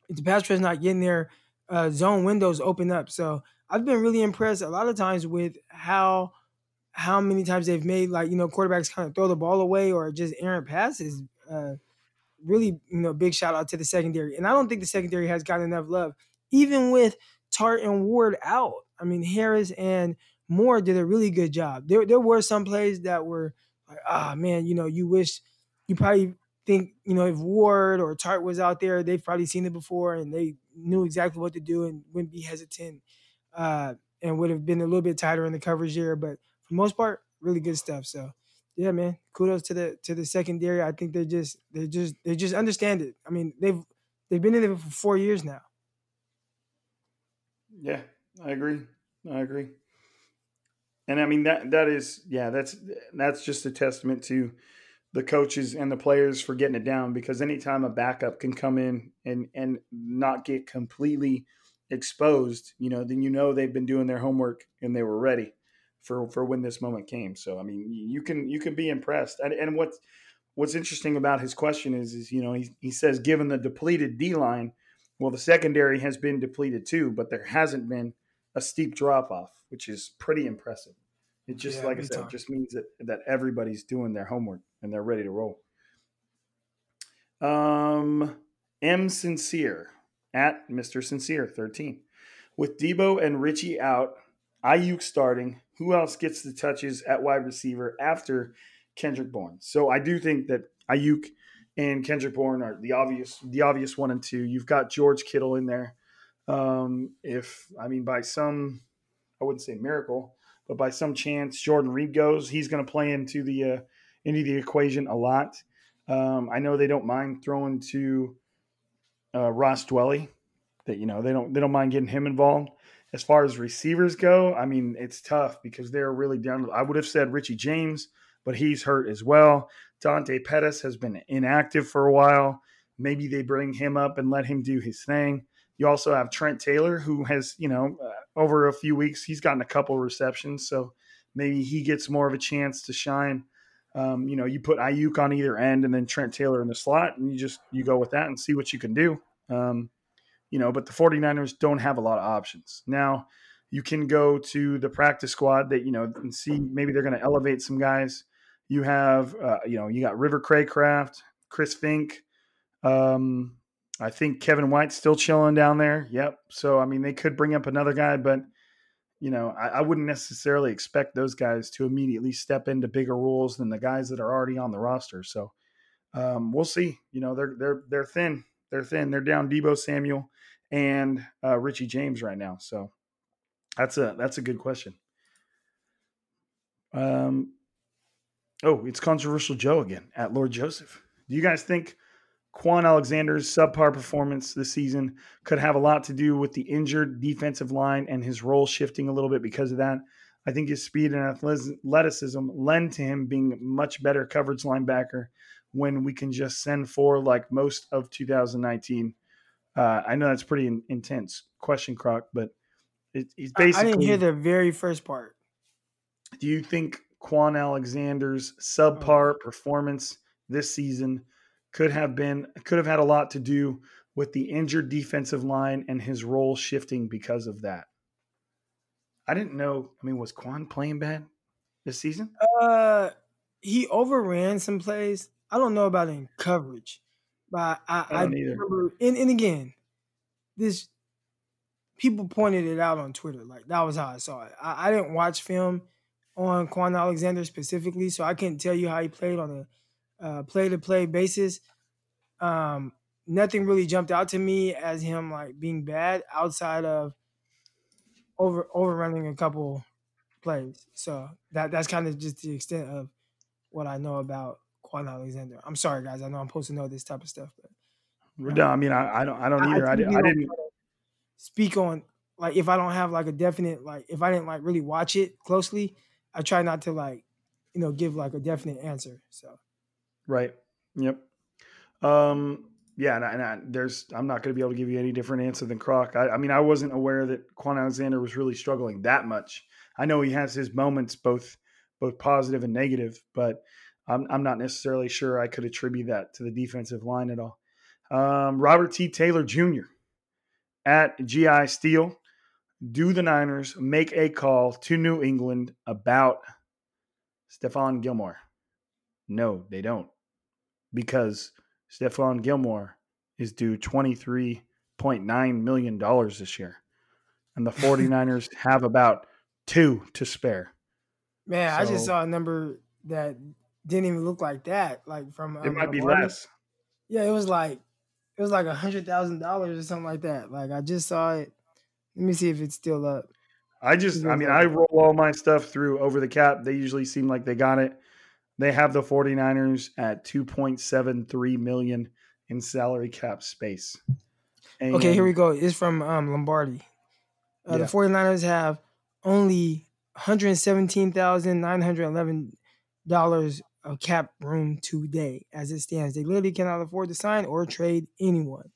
if the pass rush not getting there, uh, zone windows open up. So I've been really impressed a lot of times with how how many times they've made like you know quarterbacks kind of throw the ball away or just errant passes. Uh, really, you know, big shout out to the secondary. And I don't think the secondary has gotten enough love, even with Tartt and Ward out. I mean, Harris and Moore did a really good job. There, there were some plays that were like, ah, man, you know, you wish you probably think, you know, if Ward or Tartt was out there, they've probably seen it before and they knew exactly what to do and wouldn't be hesitant uh, and would have been a little bit tighter in the coverage here. But for most part, really good stuff. So yeah, man, kudos to the to the secondary. I think they just they just they just understand it. I mean, they've they've been in it for four years now. Yeah, I agree. I agree. And I mean that that is yeah, that's that's just a testament to the coaches and the players for getting it down because anytime a backup can come in and and not get completely exposed, you know, then you know they've been doing their homework and they were ready for for when this moment came. So I mean, you can you can be impressed. And, and what's what's interesting about his question is is you know he he says given the depleted D line, well the secondary has been depleted too, but there hasn't been a steep drop off, which is pretty impressive. It just, yeah, like I said, time. just means that that everybody's doing their homework and they're ready to roll. Um, M Sincere at Mr. Sincere 13. With Deebo and Richie out, Aiyuk starting, who else gets the touches at wide receiver after Kendrick Bourne? So I do think that Aiyuk and Kendrick Bourne are the obvious the obvious one and two. You've got George Kittle in there. Um, if I mean by some, I wouldn't say miracle, but by some chance Jordan Reed goes, he's going to play into the uh, into the equation a lot. Um, I know they don't mind throwing to uh, Ross Dwelley. That you know they don't they don't mind getting him involved. As far as receivers go, I mean it's tough because they're really down. I would have said Richie James, but he's hurt as well. Dante Pettis has been inactive for a while. Maybe they bring him up and let him do his thing. You also have Trent Taylor, who has, you know, uh, over a few weeks, he's gotten a couple receptions. So maybe he gets more of a chance to shine. Um, you know, you put Aiyuk on either end and then Trent Taylor in the slot, and you just you go with that and see what you can do. Um, you know, but the 49ers don't have a lot of options. Now, you can go to the practice squad that, you know, and see maybe they're going to elevate some guys. You have, uh, you know, you got River Cracraft, Chris Finke. Um, I think Kevin White's still chilling down there. Yep. So, I mean, they could bring up another guy, but, you know, I, I wouldn't necessarily expect those guys to immediately step into bigger roles than the guys that are already on the roster. So, um, we'll see. You know, they're they're they're thin. They're thin. They're down Deebo Samuel and uh, Richie James right now. So that's a that's a good question. Um, oh, it's controversial Joe again at Lord Joseph. Do you guys think Kwon Alexander's subpar performance this season could have a lot to do with the injured defensive line and his role shifting a little bit because of that? I think his speed and athleticism lend to him being a much better coverage linebacker when we can just send four like most of 2019 uh, I know that's pretty in, intense question, Croc, but it, he's basically. I didn't hear the very first part. Do you think Kwon Alexander's subpar oh. performance this season could have been could have had a lot to do with the injured defensive line and his role shifting because of that? I didn't know. I mean, was Kwon playing bad this season? Uh, he overran some plays. I don't know about in coverage. But I, I, I remember, and, and again, this people pointed it out on Twitter. Like that was how I saw it. I, I didn't watch film on Kwon Alexander specifically, so I can't tell you how he played on a play to play basis. Um, nothing really jumped out to me as him like being bad outside of over overrunning a couple plays. So that that's kind of just the extent of what I know about Kwon Alexander. I'm sorry, guys. I know I'm supposed to know this type of stuff, but no, I mean, I, I don't, I don't either. I, I, did, I didn't speak on like if I don't have like a definite like if I didn't like really watch it closely, I try not to like you know give like a definite answer. So, right. Yep. Um. Yeah, and, I, and I, there's I'm not going to be able to give you any different answer than Croc. I, I mean, I wasn't aware that Kwon Alexander was really struggling that much. I know he has his moments, both both positive and negative, but I'm, I'm not necessarily sure I could attribute that to the defensive line at all. Um, Robert T. Taylor Jr. at GI Steel. Do the Niners make a call to New England about Stephon Gilmore? No, they don't. Because Stephon Gilmore is due $23.9 million this year. And the 49ers have about two to spare. Man, so, I just saw a number that didn't even look like that. Like from um, it might be less. Yeah, it was like it was like a hundred thousand dollars or something like that. Like I just saw it. Let me see if it's still up. I just, I mean, I roll all my stuff through over the cap. They usually seem like they got it. They have the 49ers at 2.73 million in salary cap space. And okay, here we go. It's from um, Lombardi. Uh, yeah. The 49ers have only $117,911 of cap room today as it stands. They literally cannot afford to sign or trade anyone.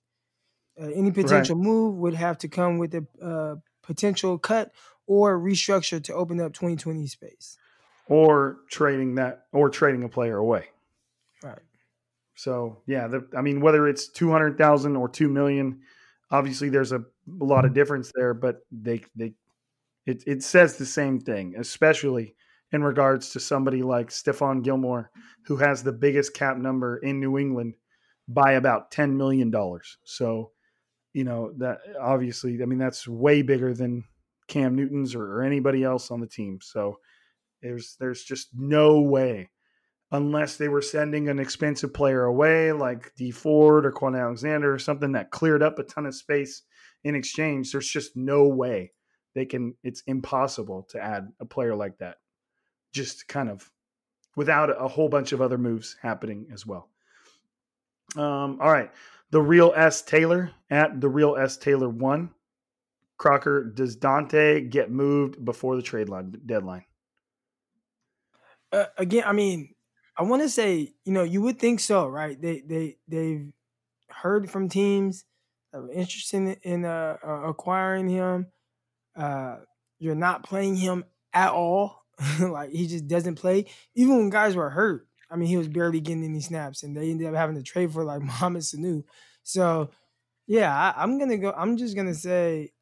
Uh, any potential right. move would have to come with a uh, potential cut or restructure to open up 2020 space. Or trading that, or trading a player away. Right. So yeah, the, I mean, whether it's two hundred thousand or two million, obviously there's a, a lot of mm-hmm. difference there, but they they it it says the same thing, especially in regards to somebody like Stephon Gilmore, who has the biggest cap number in New England by about $10 million. So, you know, that obviously, I mean, that's way bigger than Cam Newton's or, or anybody else on the team. So there's, there's just no way unless they were sending an expensive player away like Dee Ford or Kwon Alexander or something that cleared up a ton of space in exchange. There's just no way they can, it's impossible to add a player like that just kind of without a whole bunch of other moves happening as well. Um, all right. The real S Taylor at the real S Taylor one. Crocker, does Dante get moved before the trade line deadline? Uh, again, I mean, I want to say, you know, you would think so, right? They they they've heard from teams that were interested in uh, uh, acquiring him. Uh, you're not playing him at all like he just doesn't play. Even when guys were hurt, I mean, he was barely getting any snaps, and they ended up having to trade for like Mohamed Sanu. So, yeah, I, I, am gonna go. I'm just gonna say,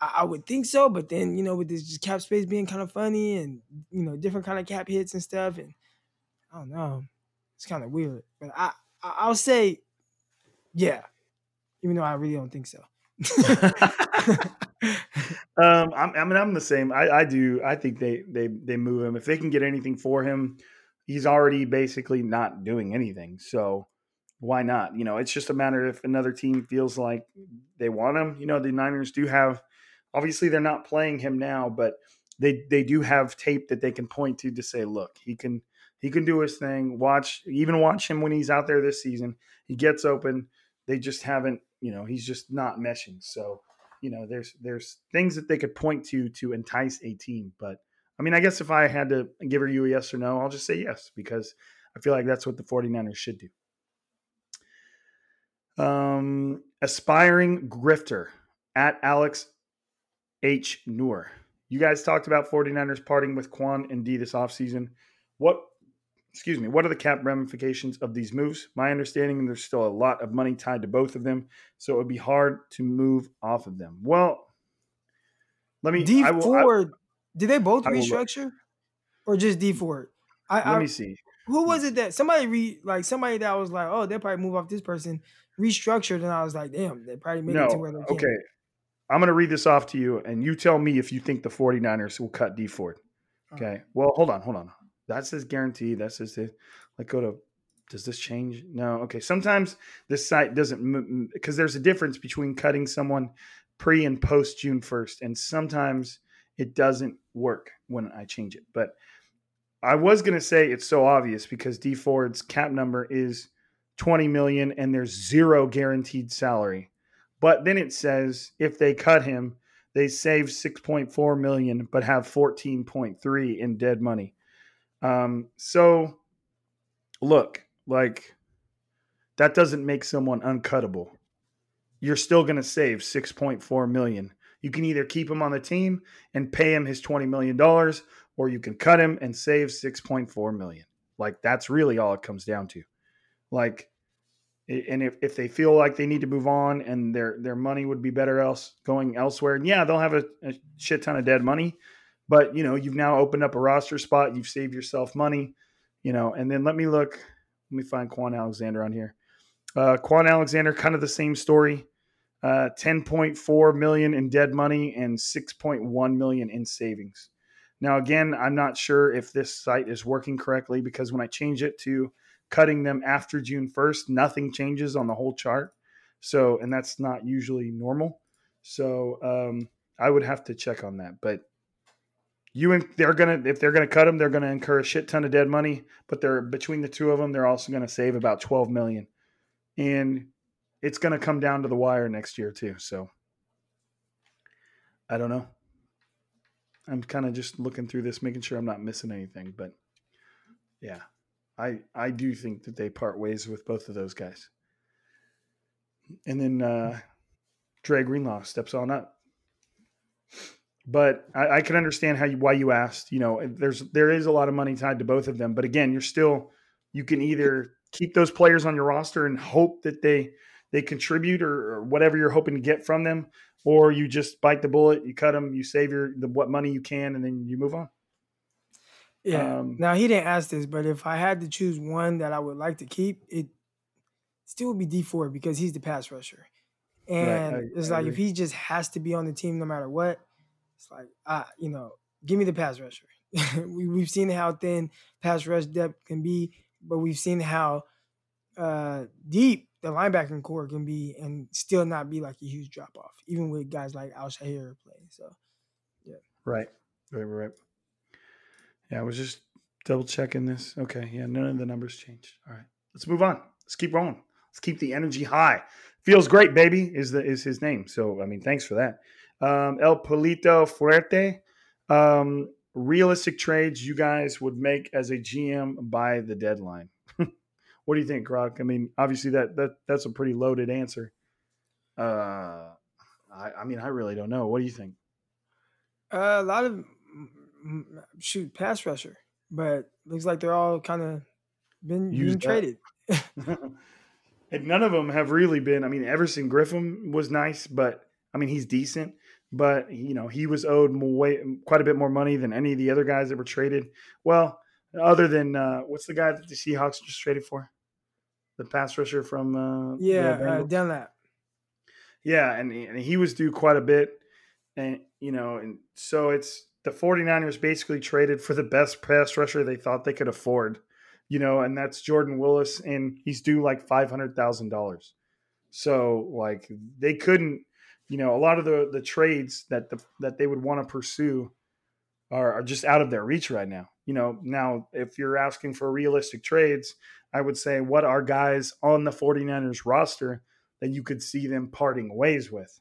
I, I, would think so. But then, you know, with this just cap space being kind of funny, and you know, different kind of cap hits and stuff, and I don't know, it's kind of weird. But I, I I'll say, yeah, even though I really don't think so. um, I'm, I mean, I'm the same. I, I do. I think they they they move him if they can get anything for him. He's already basically not doing anything, so why not? You know, it's just a matter if another team feels like they want him. You know, the Niners do have. Obviously, they're not playing him now, but they they do have tape that they can point to to say, look, he can he can do his thing. Watch even watch him when he's out there this season. He gets open. They just haven't. You know, he's just not meshing. So you know, there's there's things that they could point to to entice a team. But I mean, I guess if I had to give her you a yes or no, I'll just say yes because I feel like that's what the 49ers should do. Um, aspiring grifter at Alex H. Noor. You guys talked about 49ers parting with Kwon and D this offseason. What excuse me, what are the cap ramifications of these moves? My understanding there's still a lot of money tied to both of them, so it would be hard to move off of them. Well, let me. Dee Ford, did they both restructure, or just Dee Ford? I, let I, me see. Who was it that somebody re like somebody that was like, oh, they'll probably move off this person, restructured, and I was like, damn, they probably made no, it to where they can. I'm going to read this off to you, and you tell me if you think the 49ers will cut Dee Ford. Okay. Well, hold on, hold on. That says guarantee. That says it. Like go to. Does this change? No. Okay. Sometimes this site doesn't because there's a difference between cutting someone pre and post June 1st, and sometimes it doesn't work when I change it. But I was gonna say it's so obvious because Dee Ford's cap number is 20 million and there's zero guaranteed salary. But then it says if they cut him, they save 6.4 million but have 14.3 in dead money. Um, so look, like that doesn't make someone uncuttable. You're still going to save 6.4 million. You can either keep him on the team and pay him his 20 million dollars or you can cut him and save 6.4 million. Like that's really all it comes down to. Like and if, if they feel like they need to move on and their their money would be better else going elsewhere, yeah, they'll have a, a shit ton of dead money, but you know, you've now opened up a roster spot. You've saved yourself money. You know, and then let me look. Let me find Kwon Alexander on here. Uh, Kwon Alexander, kind of the same story. Uh, 10.4 million in dead money and 6.1 million in savings. Now, again, I'm not sure if this site is working correctly because when I change it to cutting them after June 1st, nothing changes on the whole chart. So, and that's not usually normal. So, um, I would have to check on that. But you and they're gonna if they're gonna cut them, they're gonna incur a shit ton of dead money. But they're between the two of them, they're also gonna save about twelve million, and it's gonna come down to the wire next year too. So I don't know. I'm kind of just looking through this, making sure I'm not missing anything. But yeah, I I do think that they part ways with both of those guys. And then uh Dre Greenlaw steps on up but I, I, can understand how you why you asked. You know, there's there is a lot of money tied to both of them, but again, you're still you can either keep those players on your roster and hope that they they contribute or, or whatever you're hoping to get from them, or you just bite the bullet, you cut them, you save your the what money you can, and then you move on. Yeah. Um, now he didn't ask this, but if I had to choose one that I would like to keep, it still would be Dee Ford because he's the pass rusher. And right, I, it's I like agree. if he just has to be on the team no matter what, it's like, ah, you know, give me the pass rusher. we, we've seen how thin pass rush depth can be, but we've seen how uh, deep the linebacking core can be and still not be like a huge drop off, even with guys like Al-Shaair playing. So, yeah. Right. Right, right. Yeah, I was just double checking this. Okay. Yeah, none of the numbers changed. All right. Let's move on. Let's keep rolling. Let's keep the energy high. Feels great, baby, is the is his name. So I mean, thanks for that. Um, El Polito Fuerte. Um, realistic trades you guys would make as a GM by the deadline. what do you think, Croc? I mean, obviously that that that's a pretty loaded answer. Uh, I, I mean, I really don't know. What do you think? Uh, a lot of shoot pass rusher, but looks like they're all kind of been, Used traded. and none of them have really been. I mean, Everson Griffen was nice, but I mean, he's decent. But you know, he was owed way, quite a bit more money than any of the other guys that were traded. Well, other than uh, what's the guy that the Seahawks just traded for? The pass rusher from uh, Yeah, uh? Dunlap. Yeah, and, and he was due quite a bit. And, you know, and so it's the 49ers basically traded for the best pass rusher they thought they could afford, you know, and that's Jordan Willis, and he's due like $500,000. So, like, they couldn't, you know, a lot of the, the trades that the, that they would want to pursue are, are just out of their reach right now. You know, now if you're asking for realistic trades, I would say what are guys on the 49ers roster that you could see them parting ways with.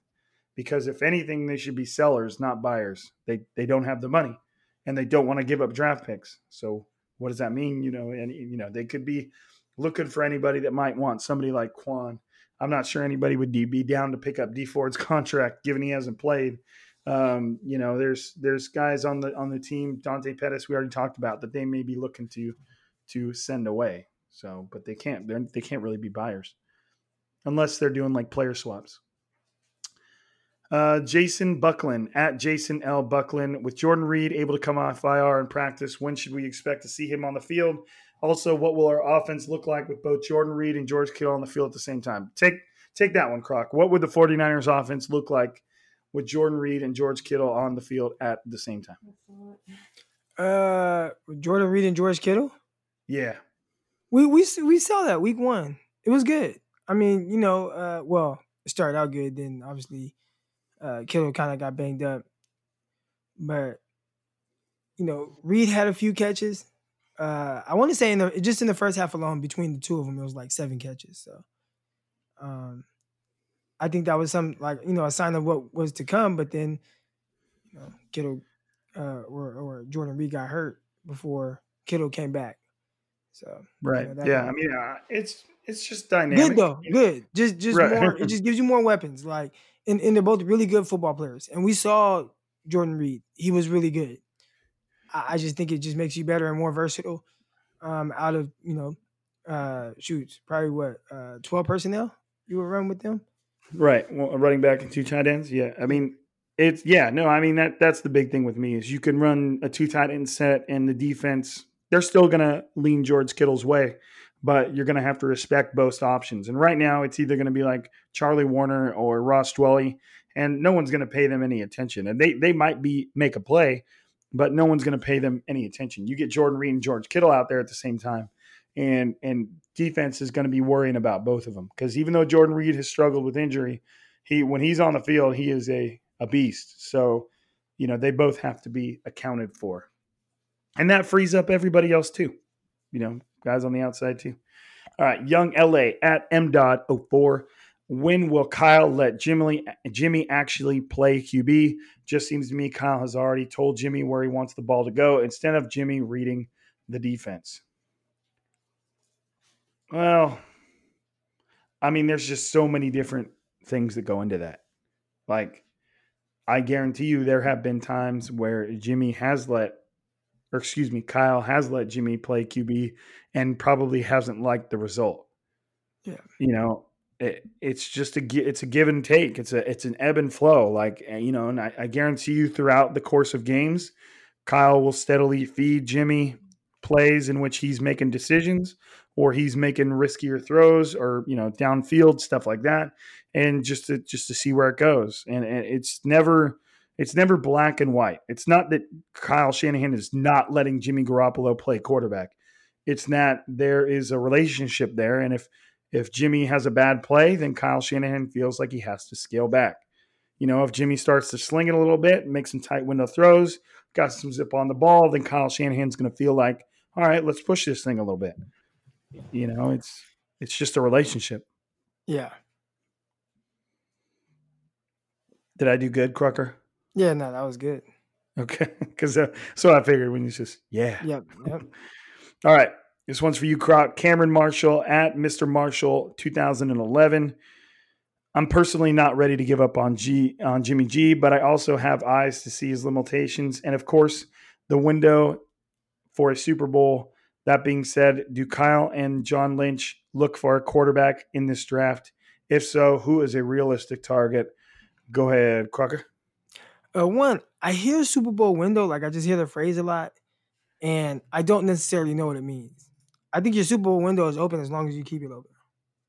Because if anything, they should be sellers, not buyers. They they don't have the money, and they don't want to give up draft picks. So what does that mean? You know, and you know they could be looking for anybody that might want somebody like Kwon. I'm not sure anybody would be down to pick up Dee Ford's contract, given he hasn't played. Um, you know, there's there's guys on the on the team, Dante Pettis, we already talked about that they may be looking to to send away. So, but they can't they can't really be buyers unless they're doing like player swaps. Uh, Jason Buckland at Jason L. Buckland with Jordan Reed able to come off IR and practice. When should we expect to see him on the field? Also, what will our offense look like with both Jordan Reed and George Kittle on the field at the same time? Take take that one, Croc. What would the 49ers offense look like with Jordan Reed and George Kittle on the field at the same time? Uh, Jordan Reed and George Kittle. Yeah. We we we saw that week one. It was good. I mean, you know, uh, well, it started out good. Then obviously, uh, Kittle kind of got banged up, but you know, Reed had a few catches. Uh, I want to say in the just in the first half alone, between the two of them, it was like seven catches. So, um, I think that was some like you know a sign of what was to come. But then, you know, Kittle uh, or or Jordan Reed got hurt before Kittle came back. So Right. Yeah, that- yeah. I mean, uh, it's it's just dynamic. good though, good. Just just Right. more. It just gives you more weapons. Like and, and they're both really good football players. And we saw Jordan Reed; he was really good. I, I just think it just makes you better and more versatile. Um, out of you know, uh, shoots probably what uh twelve personnel you would run with them. Right. Well, running back and two tight ends. Yeah. I mean, it's yeah. No, I mean that that's the big thing with me is you can run a two tight end set and the defense they're still to lean George Kittle's way, but you're going to have to respect both options. And right now, it's either going to be like Charlie Woerner or Ross Dwelley, and no one's going to pay them any attention. And they they might be make a play, but no one's going to pay them any attention. You get Jordan Reed and George Kittle out there at the same time, and and defense is going to be worrying about both of them because even though Jordan Reed has struggled with injury, he when he's on the field he is a a beast. So you know they both have to be accounted for, and that frees up everybody else too. You know, guys on the outside too. All right, young LA at M dot 04. When will Kyle let Jimmy Jimmy actually play QB? Just seems to me Kyle has already told Jimmy where he wants the ball to go instead of Jimmy reading the defense. Well, I mean, there's just so many different things that go into that. Like, I guarantee you, there have been times where Jimmy has let, or excuse me, Kyle has let Jimmy play QB and probably hasn't liked the result. Yeah. You know, it, it's just a it's a give and take. It's a it's an ebb and flow. Like uh, you know, and I, I guarantee you, throughout the course of games, Kyle will steadily feed Jimmy plays in which he's making decisions or he's making riskier throws or you know downfield stuff like that and just to just to see where it goes and, and it's never it's never black and white. It's not that Kyle Shanahan is not letting Jimmy Garoppolo play quarterback. It's that there is a relationship there and if if Jimmy has a bad play then Kyle Shanahan feels like he has to scale back. You know if Jimmy starts to sling it a little bit make some tight window throws got some zip on the ball then Kyle Shanahan's going to feel like all right let's push this thing a little bit. You know it's it's just a relationship. Yeah, did i do good crocker yeah, no, that was good. okay because uh, so i figured when you just yeah Yep, yep. all right this one's for you croc cameron marshall at mr marshall 2011 i'm personally not ready to give up on g on jimmy g but i also have eyes to see his limitations and of course the window for a super bowl That being said, do Kyle and John Lynch look for a quarterback in this draft? If so, who is a realistic target? Go ahead, Crocker. Uh, one, I hear Super Bowl window, like I just hear the phrase a lot, and I don't necessarily know what it means. I think your Super Bowl window is open as long as you keep it open.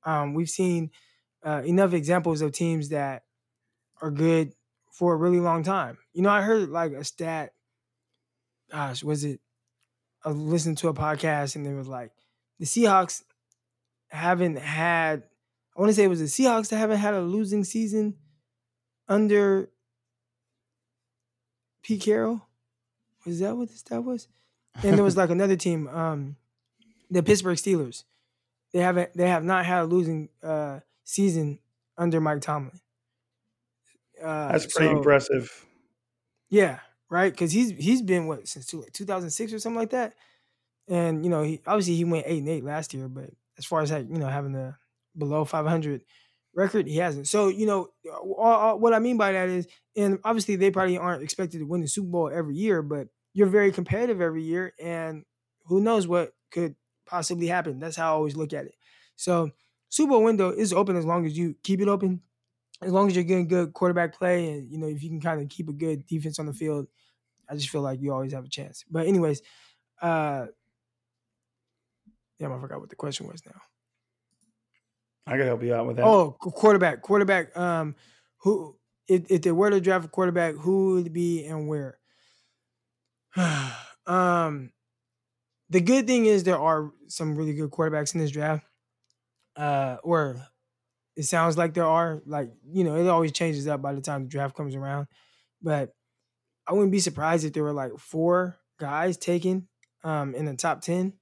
Um, we've seen uh, enough examples of teams that are good for a really long time. You know, I heard like a stat. Gosh, was it? I listened to a podcast and it was like the Seahawks haven't had. I want to say it was the Seahawks that haven't had a losing season under Pete Carroll. Was that what the stat was? And there was like another team, um, the Pittsburgh Steelers. They haven't. They have not had a losing uh, season under Mike Tomlin. Uh, That's pretty so, impressive. Yeah, right. Because he's he's been what since two, 2006 or something like that. And you know, he obviously he went eight and eight last year, but as far as like you know having the below 500 record, he hasn't. So you know, all, all, what I mean by that is, and obviously they probably aren't expected to win the Super Bowl every year, but you're very competitive every year, and who knows what could possibly happen. That's how I always look at it. So Super Bowl window is open as long as you keep it open, as long as you're getting good quarterback play, and you know if you can kind of keep a good defense on the field. I just feel like you always have a chance. But anyways, uh, damn, I forgot what the question was now. I can help you out with that. Oh, quarterback, quarterback. Um, who if if they were to draft a quarterback, who would be and where? um, the good thing is there are some really good quarterbacks in this draft. Uh, or it sounds like there are. Like you know, it always changes up by the time the draft comes around. But I wouldn't be surprised if there were like four guys taken um, in the top ten.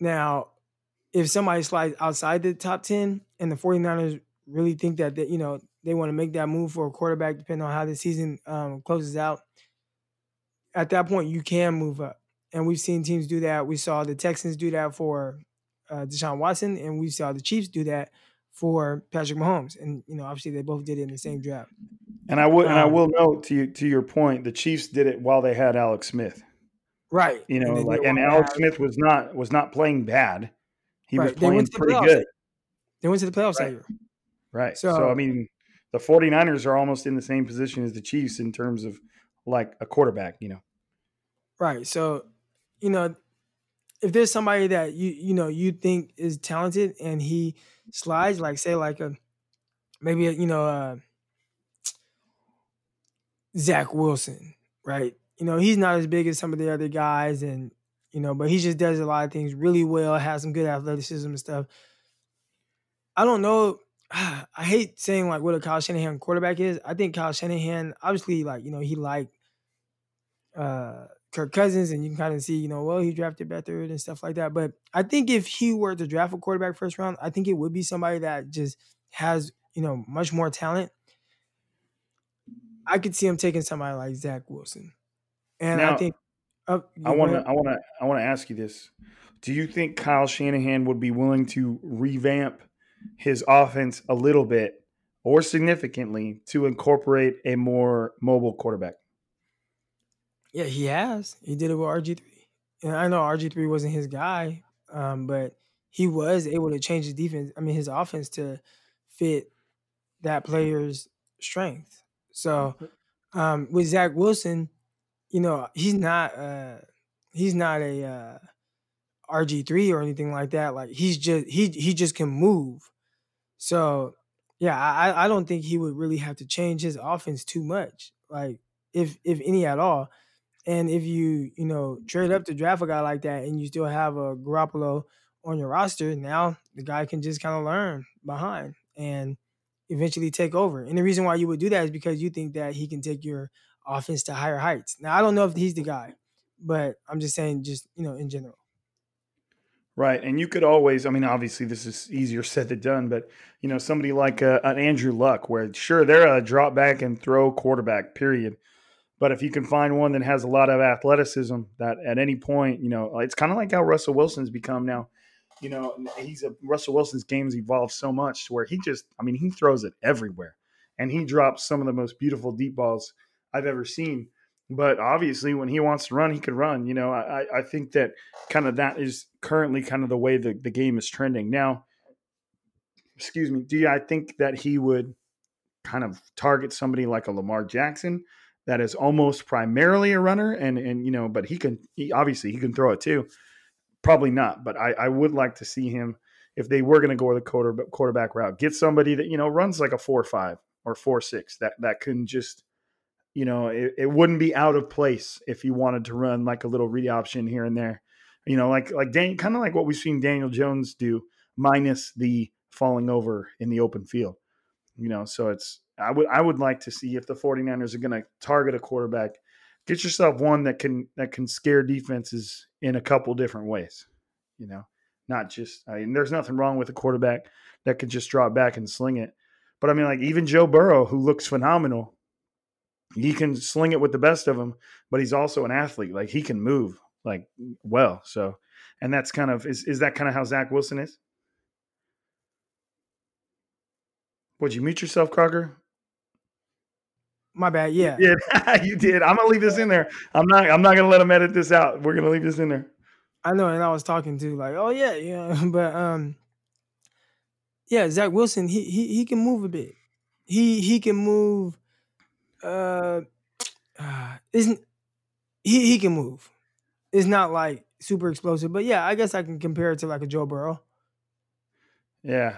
Now, if somebody slides outside the top 10 and the 49ers really think that, they, you know, they want to make that move for a quarterback, depending on how the season um, closes out, at that point, you can move up and we've seen teams do that. We saw the Texans do that for uh, Deshaun Watson, and we saw the Chiefs do that for Patrick Mahomes. And you know, obviously, they both did it in the same draft. And I would, um, and I um, will note to you, to your point, the Chiefs did it while they had Alex Smith. Right. You know, and like, and Alex Smith was not was not playing bad. He right. was playing pretty good. They went to the playoffs right. that year. Right. So, so, I mean, the 49ers are almost in the same position as the Chiefs in terms of like a quarterback, you know. Right. So you know, if there's somebody that you you know you think is talented and he slides, like say like a maybe a, you know uh, Zach Wilson, right? You know he's not as big as some of the other guys, and you know, but he just does a lot of things really well, has some good athleticism and stuff. I don't know. I hate saying like what a Kyle Shanahan quarterback is. I think Kyle Shanahan, obviously, like you know, he liked uh Kirk Cousins, and you can kind of see, you know, well, he drafted better and stuff like that. But I think if he were to draft a quarterback first round, I think it would be somebody that just has, you know, much more talent. I could see him taking somebody like Zach Wilson, and now, I think uh, I want to, I want to, I want to ask you this: Do you think Kyle Shanahan would be willing to revamp his offense a little bit or significantly to incorporate a more mobile quarterback? Yeah, he has. He did it with RG three, and I know RG three wasn't his guy, um, but he was able to change his defense. I mean, his offense to fit that player's strength. So mm-hmm. um, with Zach Wilson, you know, he's not uh, he's not a uh, RG three or anything like that. Like he's just he he just can move. So yeah, I I don't think he would really have to change his offense too much. Like if if any at all. And if you, you know, trade up to draft a guy like that and you still have a Garoppolo on your roster, now the guy can just kind of learn behind and eventually take over. And the reason why you would do that is because you think that he can take your offense to higher heights. Now, I don't know if he's the guy, but I'm just saying, just, you know, in general. Right. And you could always, I mean, obviously this is easier said than done, but, you know, somebody like uh, an Andrew Luck, where sure, they're a drop back and throw quarterback, period. But if you can find one that has a lot of athleticism, that at any point, you know, it's kind of like how Russell Wilson's become now. You know, he's a Russell Wilson's game's evolved so much to where he just, I mean, he throws it everywhere, and he drops some of the most beautiful deep balls I've ever seen. but obviously when he wants to run, he could run. You know, I, I think that kind of that is currently kind of the way the, the game is trending. Now, excuse me, do I think that he would kind of target somebody like a Lamar Jackson that is almost primarily a runner and and you know, but he can he obviously he can throw it too. Probably not, but I, I would like to see him if they were going to go the quarterback quarterback route, get somebody that you know runs like a four five or four six that that can just you know, it, it wouldn't be out of place if you wanted to run like a little read option here and there. You know, like like Dan, kind of like what we've seen Daniel Jones do, minus the falling over in the open field. You know, so it's I would I would like to see if the 49ers are going to target a quarterback, get yourself one that can that can scare defenses in a couple different ways. You know, not just I mean, there's nothing wrong with a quarterback that can just drop back and sling it. But I mean, like even Joe Burrow, who looks phenomenal, he can sling it with the best of them, but he's also an athlete. Like he can move like well. So, and that's kind of is is that kind of how Zach Wilson is? Would you mute yourself, Crocker? My bad. Yeah. Yeah, you did. I'm gonna leave this in there. I'm not. I'm not gonna let him edit this out. We're gonna leave this in there. I know, and I was talking to like, oh yeah, yeah, but um, yeah, Zach Wilson, he he he can move a bit. He he can move uh, uh isn't he he can move. It's not like super explosive, but yeah, I guess I can compare it to like a Joe Burrow. Yeah.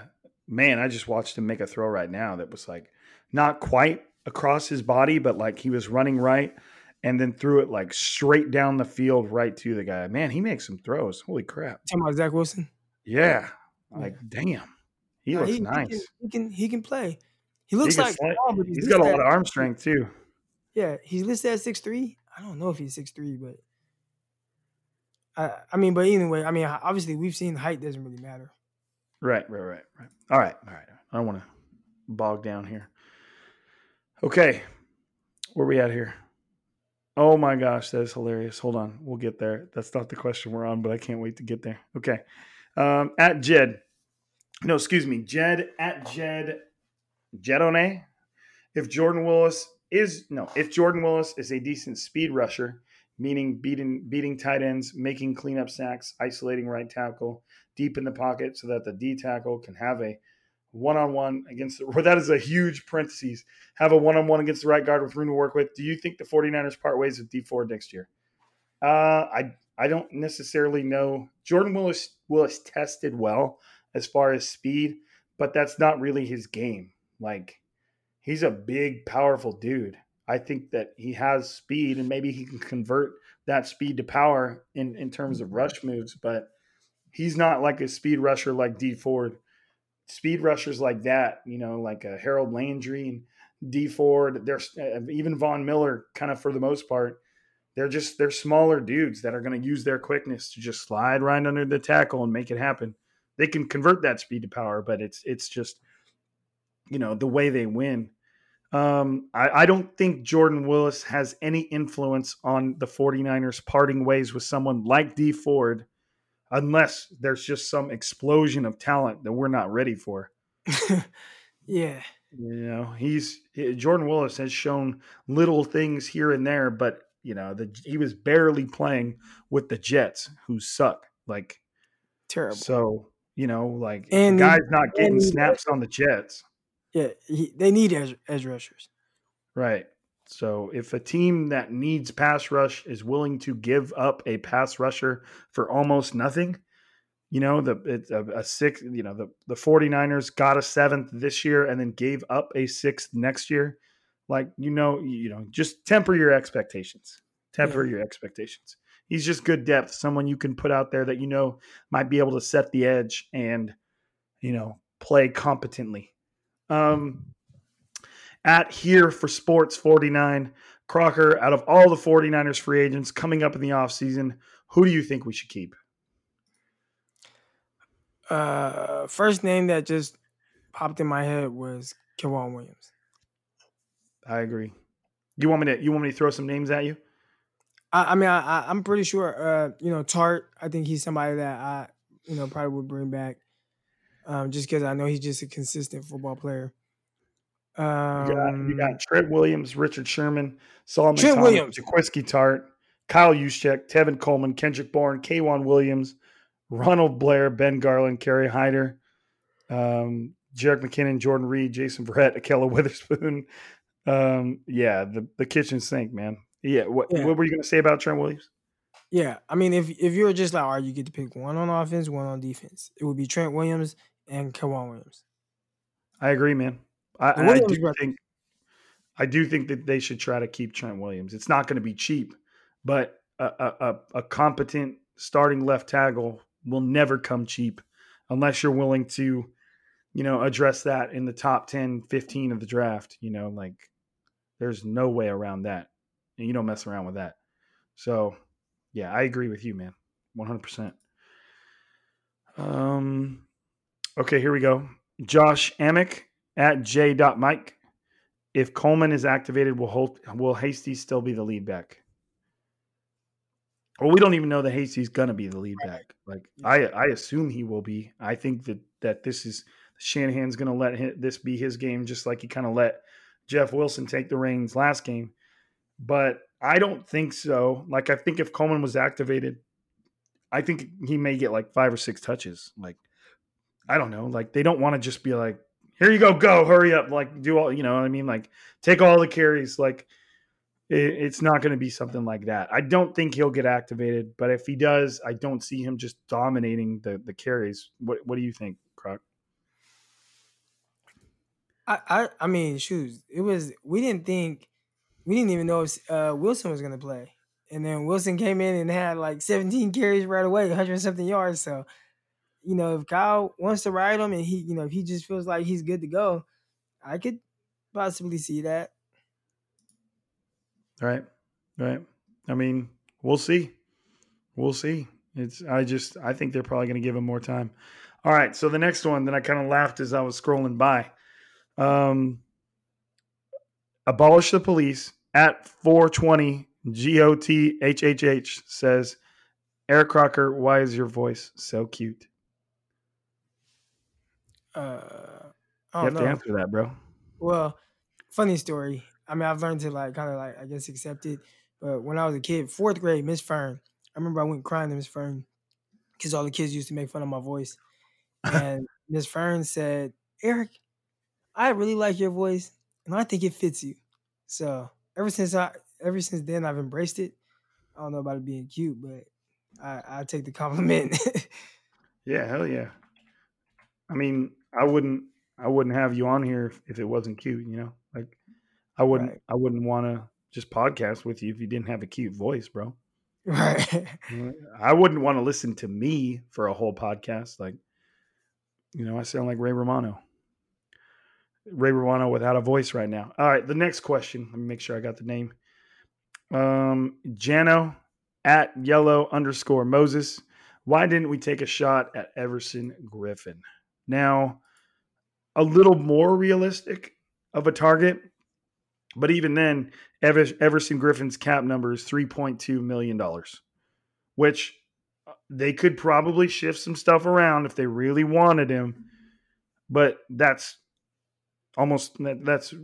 Man, I just watched him make a throw right now that was like not quite across his body, but like he was running right and then threw it like straight down the field right to the guy. Man, he makes some throws. Holy crap. Talking about Zach Wilson? Yeah. Like, damn. He looks he, nice. He can, he can, he can play. He looks he like small, he's, he's got a lot of arm strength too. Yeah, he's listed at six three. I don't know if he's six three, but I I mean, but anyway, I mean, obviously we've seen height doesn't really matter. Right, right, right, right. All right, all right. I don't want to bog down here. Okay, where we at here? Oh my gosh, that is hilarious. Hold on, we'll get there. That's not the question we're on, but I can't wait to get there. Okay, um, at Jed, no, excuse me, Jed at Jed Jedone. If Jordan Willis is no, if Jordan Willis is a decent speed rusher, meaning beating beating tight ends, making cleanup sacks, isolating right tackle, deep in the pocket so that the D tackle can have a one-on-one against the that is a huge parentheses have a one-on-one against the right guard with room to work with. Do you think the 49ers part ways with Dee Ford next year? Uh, i i don't necessarily know. Jordan willis willis tested well as far as speed but that's not really his game like he's a big, powerful dude. I think that he has speed and maybe he can convert that speed to power in, in terms of rush moves, but he's not like a speed rusher like Dee Ford. Speed rushers like that, you know, like a Harold Landry and Dee Ford, there's uh, even Von Miller, kind of for the most part, they're just they're smaller dudes that are going to use their quickness to just slide right under the tackle and make it happen. They can convert that speed to power, but it's it's just you know the way they win. Um, I, I, don't think Jordan Willis has any influence on the 49ers parting ways with someone like Dee Ford unless there's just some explosion of talent that we're not ready for. yeah. You know, he's Jordan Willis has shown little things here and there, but you know, the, he was barely playing with the Jets who suck. Like terrible. So, you know, like and the guy's not getting snaps on the Jets. Yeah, he, they need edge, edge rushers. Right. So if a team that needs pass rush is willing to give up a pass rusher for almost nothing, you know, the it's a, a six, you know, the, the 49ers got a seventh this year and then gave up a sixth next year. Like, you know, you know, just temper your expectations. Temper yeah. your expectations. He's just good depth, someone you can put out there that you know might be able to set the edge and, you know, play competently. Um, at here for sports 49 crocker out of all the 49ers free agents coming up in the offseason who do you think we should keep uh first name that just popped in my head was K'Waun Williams. I agree. You want me to you want me to throw some names at you? I, I mean I, I am pretty sure uh you know Tartt, I think he's somebody that I you know probably would bring back um, just because I know he's just a consistent football player. Um, You got, you got Trent Williams, Richard Sherman, Solomon Trent Thomas, Williams. Jaquiski Tartt, Kyle Juszczyk, Tevin Coleman, Kendrick Bourne, K'Waun Williams, Ronald Blair, Ben Garland, Kerry Hyder, um, Jerick McKinnon, Jordan Reed, Jason Verrett, Ahkello Witherspoon. Um, yeah, the, the kitchen sink, man. Yeah, what, Yeah. what were you going to say about Trent Williams? Yeah, I mean, if if you were just like, all right, you get to pick one on offense, one on defense, it would be Trent Williams and K'Waun Williams. I agree, man. I, I do brother- think I do think that they should try to keep Trent Williams. It's not going to be cheap, but a, a, a, a competent starting left tackle will never come cheap unless you're willing to, you know, address that in the top 10, 15 of the draft. You know, like there's no way around that. And you don't mess around with that. So, yeah, I agree with you, man. 100%. Um, okay, here we go. Josh Amick at j.mike. If Coleman is activated, will Holt, will Hasty still be the lead back? Well, we don't even know that Hasty's gonna be the lead back. Like I, I assume he will be. I think that that this is Shanahan's gonna let hi- this be his game, just like he kind of let Jeff Wilson take the reins last game. But I don't think so. Like I think if Coleman was activated, I think he may get like five or six touches. Like I don't know. Like they don't want to just be like, here you go, go, hurry up, like do all you know what I mean? Like take all the carries. Like it, it's not going to be something like that. I don't think he'll get activated, but if he does, I don't see him just dominating the the carries. What what do you think, Croc? I I mean, shoes. It was we didn't think we didn't even know if uh, Wilson was gonna play, and then Wilson came in and had like 17 carries right away, 100 and something yards. So, you know, if Kyle wants to ride him and he, you know, if he just feels like he's good to go, I could possibly see that. Right, right. I mean, we'll see. We'll see. It's. I just. I think they're probably going to give him more time. All right. So the next one that I kind of laughed as I was scrolling by. Um, abolish the police at 420 GOTHHH says, Eric Crocker, why is your voice so cute? Uh, You have to answer that, bro. Well, funny story. I mean, I've learned to like kind of like I guess accept it. But when I was a kid, fourth grade, Miss Fern, I remember I went crying to Miss Fern because all the kids used to make fun of my voice. And Miss Fern said, "Eric, I really like your voice, and I think it fits you." So ever since I, ever since then, I've embraced it. I don't know about it being cute, but I, I take the compliment. Yeah, hell yeah. I mean, I wouldn't I wouldn't have you on here if, if it wasn't cute, you know? Like I wouldn't Right. I wouldn't want to just podcast with you if you didn't have a cute voice, bro. right? I wouldn't want to listen to me for a whole podcast like you know, I sound like Ray Romano. Ray Romano without a voice right now. All right, the next question. Let me make sure I got the name. Um, Jano at yellow underscore Moses. Why didn't we take a shot at Everson Griffen? Now, a little more realistic of a target, but even then, Ever- Everson Griffen's cap number is $3.2 million, which uh, they could probably shift some stuff around if they really wanted him, but that's almost that's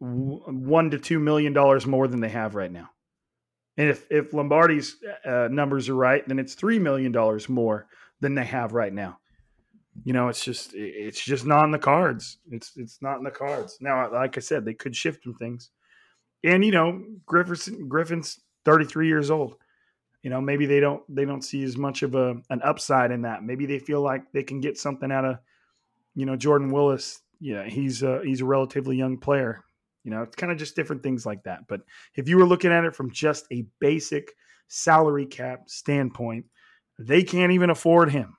one to two million dollars more than they have right now. And if if Lombardi's uh, numbers are right, then it's three million dollars more than they have right now. You know, it's just it's just not in the cards. It's it's not in the cards now. Like I said, they could shift some things, and you know, Griffen's Griffen's thirty three years old. You know, maybe they don't they don't see as much of a an upside in that. Maybe they feel like they can get something out of you know Jordan Willis. Yeah, he's a, he's a relatively young player. You know, it's kind of just different things like that. But if you were looking at it from just a basic salary cap standpoint, they can't even afford him.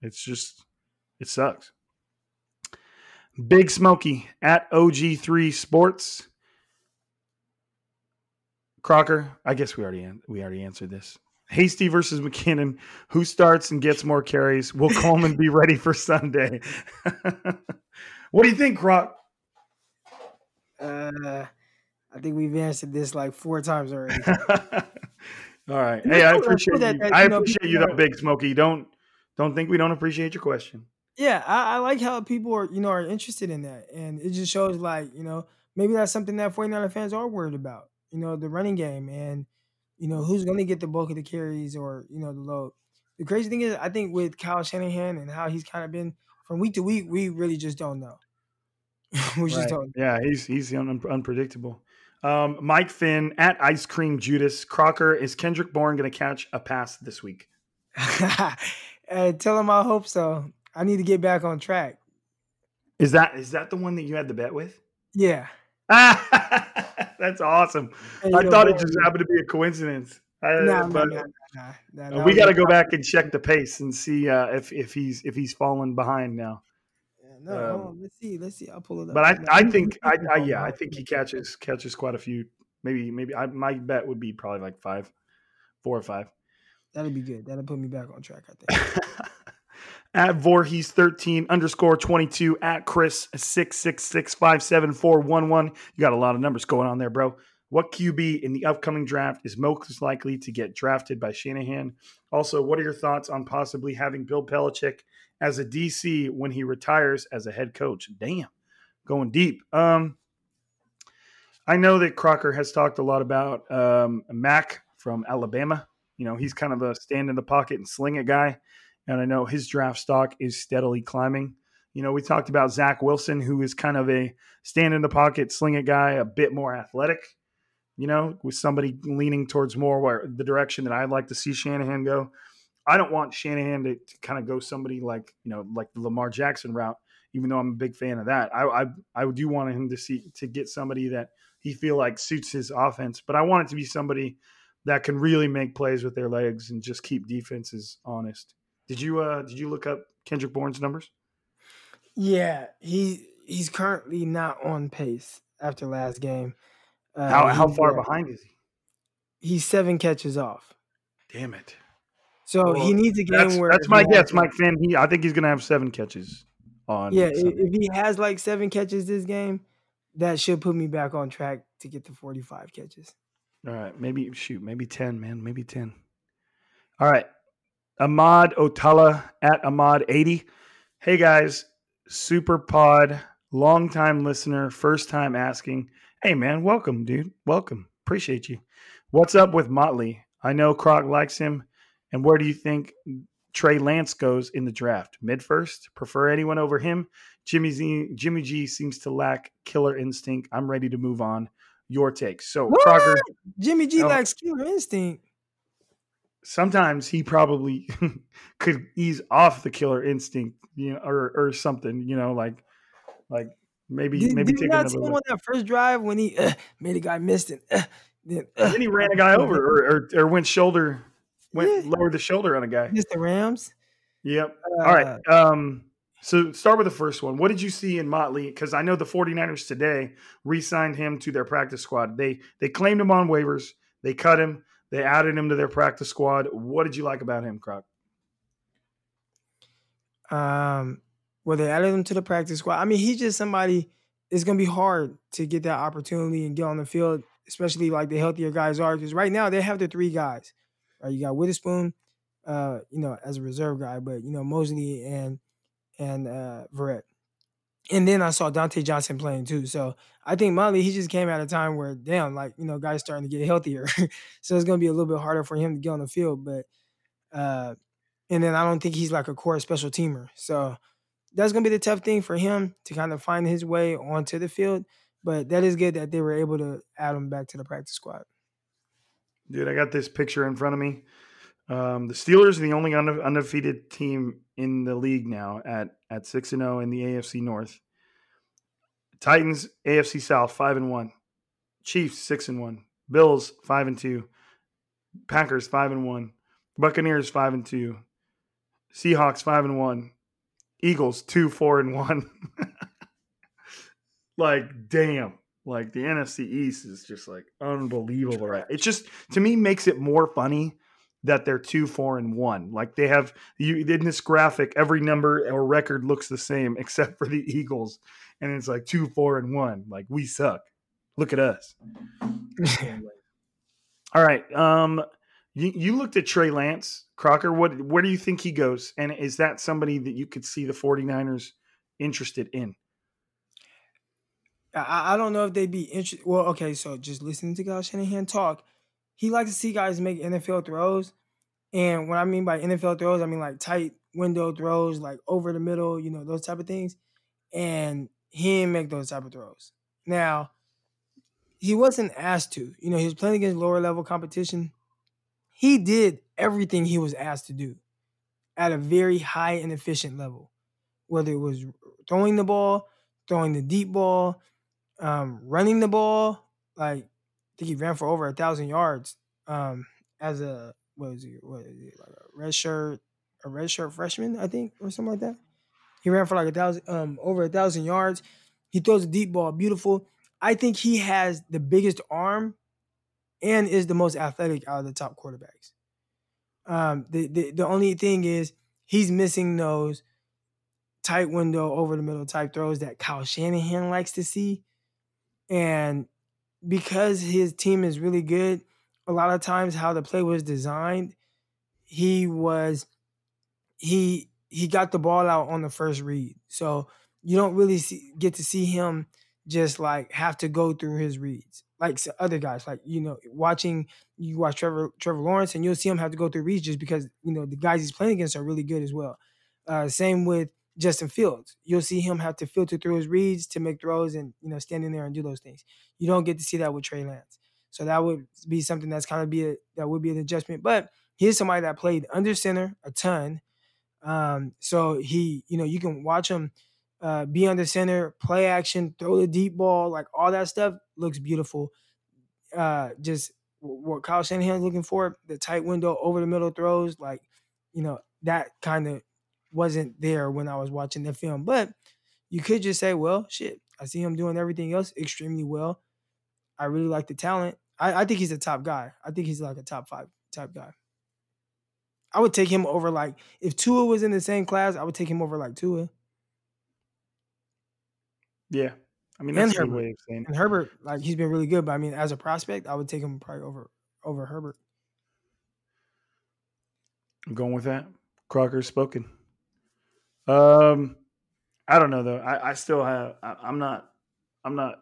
It's just, it sucks. Big Smoky at OG3 Sports. Crocker, I guess we already we already answered this. Hasty versus McKinnon. Who starts and gets more carries? Will Coleman be ready for Sunday? what do you think, Croc? Uh, I think we've answered this like four times already. All right. Hey, I appreciate that- you. that, I you know, appreciate you, though, Big Smokey. Don't don't think we don't appreciate your question. Yeah, I, I like how people are, you know, are interested in that. And it just shows like, you know, maybe that's something that 49er fans are worried about, you know, the running game and, you know, who's gonna get the bulk of the carries or, you know, the load. The crazy thing is I think with Kyle Shanahan and how he's kind of been from week to week, we really just don't know. we just don't Yeah, he's he's un- unpredictable. Um, Mike Finn at Ice Cream Judas Crocker is Kendrick Bourne going to catch a pass this week? hey, tell him I hope so. I need to get back on track. Is that is that the one that you had the bet with? Yeah. That's awesome. Hey, I thought it just happened to be a coincidence. I- Nah, nah, but- nah, nah, nah, nah, Uh, that we got to go back and check the pace and see uh, if if he's if he's fallen behind now. No, um, let's see. Let's see. I'll pull it up. But I. I think he- I, I yeah I think he catches catches quite a few. Maybe maybe I, my bet would be probably like five, four or five. That'll be good. That'll put me back on track. I think. at Voorhees thirteen underscore twenty two at Chris six six six five seven four one one. You got a lot of numbers going on there, bro. What QB in the upcoming draft is most likely to get drafted by Shanahan? Also, what are your thoughts on possibly having Bill Belichick as a DC when he retires as a head coach? Damn, going deep. Um, I know that Crocker has talked a lot about um, Mac from Alabama. You know, he's kind of a stand in the pocket and sling it guy. And I know his draft stock is steadily climbing. You know, we talked about Zach Wilson, who is kind of a stand in the pocket, sling it guy, a bit more athletic, you know, with somebody leaning towards more where the direction that I'd like to see Shanahan go. I don't want Shanahan to, to kind of go somebody like, you know, like the Lamar Jackson route, even though I'm a big fan of that. I, I, I do want him to see, to get somebody that he feel like suits his offense, but I want it to be somebody that can really make plays with their legs and just keep defenses honest. Did you uh did you look up Kendrick Bourne's numbers? Yeah, he he's currently not on pace after last game. Uh, How how far uh, behind is he? He's seven catches off. Damn it. So Well, he needs a game That's, where that's my guess, Mike Finn. He I think he's gonna have seven catches on Yeah, Sunday. if he has like seven catches this game, that should put me back on track to get to forty-five catches. All right, maybe shoot, maybe ten, man, maybe ten. All right, Ahmad Otala at Ahmad eighty. Hey guys, super pod, long time listener, first time asking. Hey man, welcome, dude. Welcome. Appreciate you. What's up with Motley? I know Croc likes him. And where do you think Trey Lance goes in the draft? Mid first? Prefer anyone over him? Jimmy Z, Jimmy G seems to lack killer instinct. I'm ready to move on. Your take. So What? Crocker, Jimmy G Oh. lacks killer instinct. sometimes he probably could ease off the killer instinct, you know, or or something, you know, like like maybe Did, maybe did you take not see him on that first drive when he uh, made a guy missed it? Uh, then, uh, Then he ran a guy over or, or, or went shoulder went Yeah. lowered the shoulder on a guy. missed the Rams. Yep. Uh, All right. Um, so start with the first one. What did you see in Motley? Because I know the 49ers today re-signed him to their practice squad. They they claimed him on waivers. They cut him. They added him to their practice squad. What did you like about him, Croc? Um, well, they added him to the practice squad. I mean, he's just somebody. It's gonna be hard to get that opportunity and get on the field, especially like the healthier guys are. Because right now they have the three guys. Right, you got Witherspoon, uh, you know, as a reserve guy, but you know Moseley and and uh Verrett. And then I saw Dontae Johnson playing too. So I think Motley, he just came at a time where damn, like, you know, guys starting to get healthier. so it's gonna be a little bit harder for him to get on the field. But uh and then I don't think he's like a core special teamer. So that's gonna be the tough thing for him to kind of find his way onto the field. But that is good that they were able to add him back to the practice squad. Dude, I got this picture in front of me. Um, the Steelers are the only unde- undefeated team in the league now at at six and zero in the AFC North. Titans AFC South five and one, Chiefs six and one, Bills five and two, Packers five and one, Buccaneers five and two, Seahawks five and one, Eagles two four and one. like damn like the NFC East is just like unbelievable, right? It just to me makes it more funny that they're two, four, and one. Like they have you in this graphic, every number or record looks the same except for the Eagles, and it's like two, four, and one. Like we suck. Look at us. All right. Um, You, you looked at Trey Lance, Crocker. What where do you think he goes? And is that somebody that you could see the 49ers interested in? I, I don't know if they'd be interested. Well, okay, so just listening to Kyle Shanahan talk, he likes to see guys make NFL throws. And what I mean by NFL throws, I mean like tight window throws, like over the middle, you know, those type of things. And he didn't make those type of throws. Now, he wasn't asked to. You know, he was playing against lower level competition. He did everything he was asked to do at a very high and efficient level, whether it was throwing the ball, throwing the deep ball, um, running the ball. Like, I think he ran for over a thousand yards um, as a what was he? He? Like a red shirt, a red shirt freshman, I think, or something like that. He ran for like a thousand, um, over a thousand yards. He throws a deep ball, beautiful. I think he has the biggest arm and is the most athletic out of the top quarterbacks. Um, the, the the only thing is he's missing those tight window over the middle type throws that Kyle Shanahan likes to see. And because his team is really good, a lot of times how the play was designed, he was he he got the ball out on the first read. So you don't really see, get to see him just like have to go through his reads like other guys. Like you know, watching you watch Trevor Trevor Lawrence, and you'll see him have to go through reads just because you know the guys he's playing against are really good as well. Uh, same with Justin Fields. You'll see him have to filter through his reads to make throws and you know standing there and do those things. You don't get to see that with Trey Lance. So that would be something that's kind of be a, that would be an adjustment. But he's somebody that played under center a ton. Um, so he, you know, you can watch him uh, be under center, play action, throw the deep ball, like all that stuff looks beautiful. Uh, just what Kyle Shanahan's looking for, the tight window over the middle throws, like, you know, that kind of wasn't there when I was watching the film. But you could just say, well, shit, I see him doing everything else extremely well. I really like the talent. I, I think he's a top guy. I think he's like a top five type guy. I would take him over like if Tua was in the same class, I would take him over like Tua. Yeah. I mean that's and a good Herbert. way of saying And. Herbert, like he's been really good, but I mean, as a prospect, I would take him probably over over Herbert. I'm going with that. Crocker's spoken. Um, I don't know though. I, I still have. I, I'm not. I'm not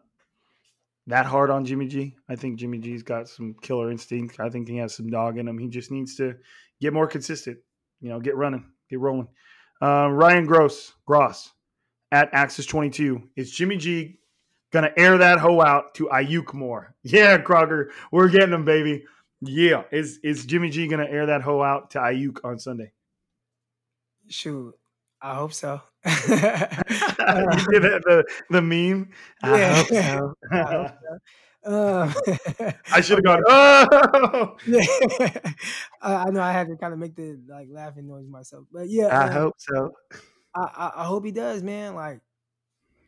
that hard on Jimmy G. I think Jimmy G's got some killer instinct. I think he has some dog in him. He just needs to get more consistent. You know, get running, get rolling. Uh, Ryan Gross, Gross, at Axis 22. Is Jimmy G gonna air that hoe out to Aiyuk more? Yeah, Crocker, we're getting him, baby. Yeah, is is Jimmy G gonna air that hoe out to Aiyuk on Sunday? Shoot, I hope so. you did that, the the meme. I Yeah. hope so. I hope Um, I should have gone. Oh, yeah. I, I know I had to kind of make the like laughing noise myself, but yeah, I um, hope so. I, I, I hope he does, man. Like,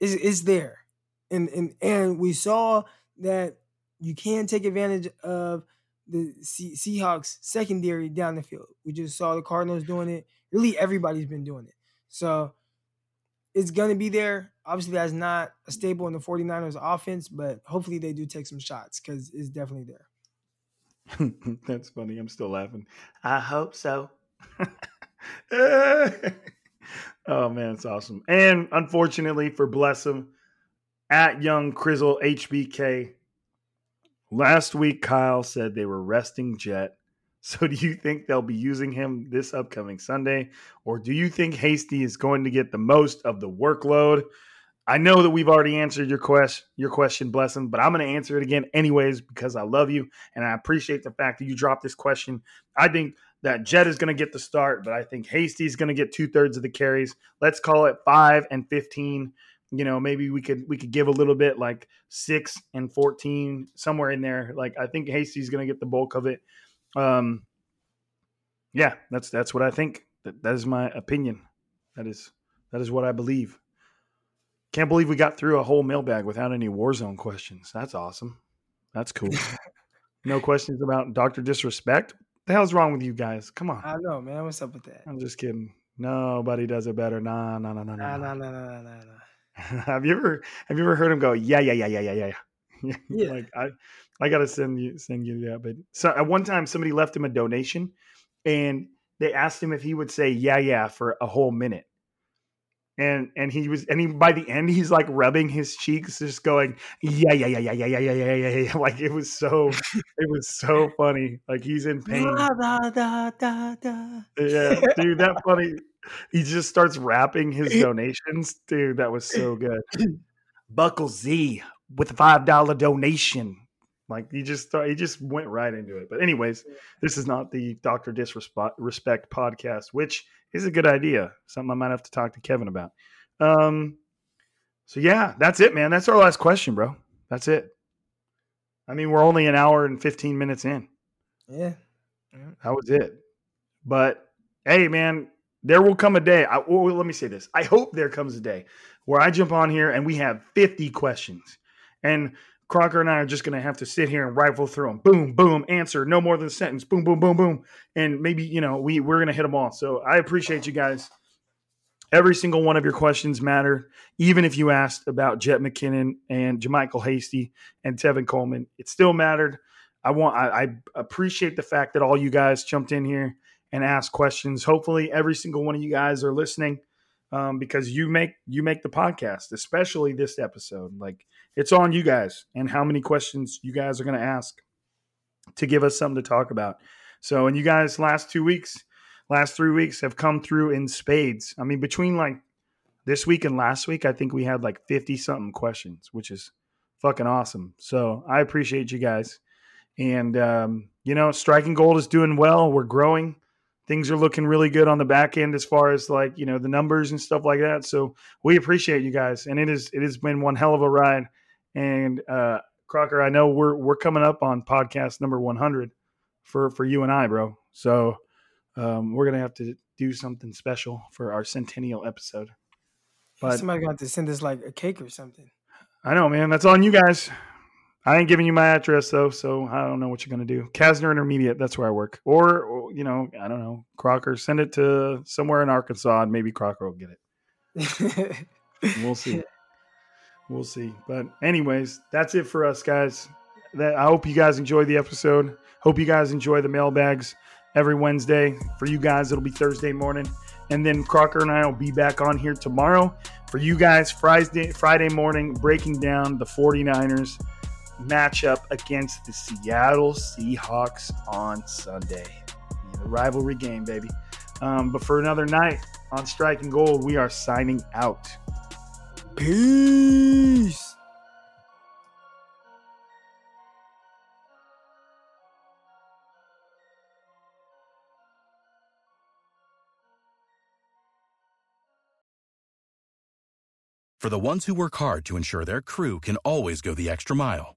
it's it's there, and and and we saw that you can take advantage of the Se- Seahawks secondary down the field. We just saw the Cardinals doing it. Really, everybody's been doing it. So it's gonna be there. Obviously, that's not a staple in the 49ers offense, but hopefully they do take some shots because it's definitely there. That's funny. I'm still laughing. I hope so. oh man, it's awesome. And unfortunately for bless him, at Young Crizzle HBK, last week Kyle said they were resting Jet. So do you think they'll be using him this upcoming Sunday, or do you think Hasty is going to get the most of the workload? I know that we've already answered your question, your question, bless him, but I'm going to answer it again anyways because I love you and I appreciate the fact that you dropped this question. I think that Jet is going to get the start, but I think Hasty's going to get two thirds of the carries. Let's call it five and fifteen. You know, maybe we could we could give a little bit like six and fourteen somewhere in there. Like I think Hasty's going to get the bulk of it. Um, yeah, that's that's what I think. That that is my opinion. That is that is what I believe. Can't believe we got through a whole mailbag without any Warzone questions. That's awesome. That's cool. no questions about Doctor Disrespect. The hell's wrong with you guys? Come on. I know, man. What's up with that? I'm just kidding. Nobody does it better. Nah, nah, nah, nah, Nah, nah. nah, nah. nah, nah, nah, nah. have you ever have you ever heard him go yeah yeah yeah yeah yeah yeah yeah Yeah. like I I gotta send you send you that. But so at one time, somebody left him a donation, and they asked him if he would say "yeah, yeah" for a whole minute. And and he was and he by the end he's like rubbing his cheeks, just going yeah yeah yeah yeah yeah yeah yeah yeah yeah yeah. Like it was so it was so funny. Like he's in pain. Da, da, da. Yeah, dude, that funny. He just starts rapping his donations, dude. That was so good. Buckle Z with a five dollar donation. Like he just he just went right into it. But anyways, this is not the Doctor Disrespect podcast, which is a good idea. Something I might have to talk to Kevin about. Um, so yeah, that's it, man. That's our last question, bro. That's it. I mean, we're only an hour and fifteen minutes in. Yeah. That was it. But hey, man, there will come a day. I, well, let me say this. I hope there comes a day where I jump on here and we have 50 questions. And Crocker and I are just going to have to sit here and rifle through them. Boom, boom, answer. No more than a sentence. Boom, boom, boom, boom. And maybe, you know, we, we're going to hit them all. So I appreciate you guys. Every single one of your questions matter. Even if you asked about Jet McKinnon and JaMycal Hasty and Tevin Coleman, it still mattered. I want I, I appreciate the fact that all you guys jumped in here and asked questions. Hopefully, every single one of you guys are listening um, because you make you make the podcast, especially this episode. Like it's on you guys and how many questions you guys are going to ask to give us something to talk about. So, and you guys, last two weeks, last three weeks have come through in spades. I mean, between like this week and last week, I think we had like 50 something questions, which is fucking awesome. So I appreciate you guys. And, um, you know, Striking Gold is doing well. We're growing. Things are looking really good on the back end as far as like, you know, the numbers and stuff like that. So we appreciate you guys. And it is it has been one hell of a ride. And uh Crocker, I know we're we're coming up on podcast number 100 for for you and I, bro. So um we're going to have to do something special for our centennial episode. But Somebody got to send us like a cake or something. I know, man. That's on you guys. I ain't giving you my address though, so I don't know what you're gonna do. Casner Intermediate, that's where I work. Or, or, you know, I don't know, Crocker. Send it to somewhere in Arkansas, and maybe Crocker will get it. We'll see. We'll see. But anyways, that's it for us, guys. That I hope you guys enjoy the episode. Hope you guys enjoy the mailbags every Wednesday. For you guys, it'll be Thursday morning. And then Crocker and I will be back on here tomorrow. For you guys, Friday, Friday morning, breaking down the 49ers matchup against the Seattle Seahawks on Sunday. The rivalry game, baby. Um, but for another night on Striking Gold, we are signing out. Peace. For the ones who work hard to ensure their crew can always go the extra mile,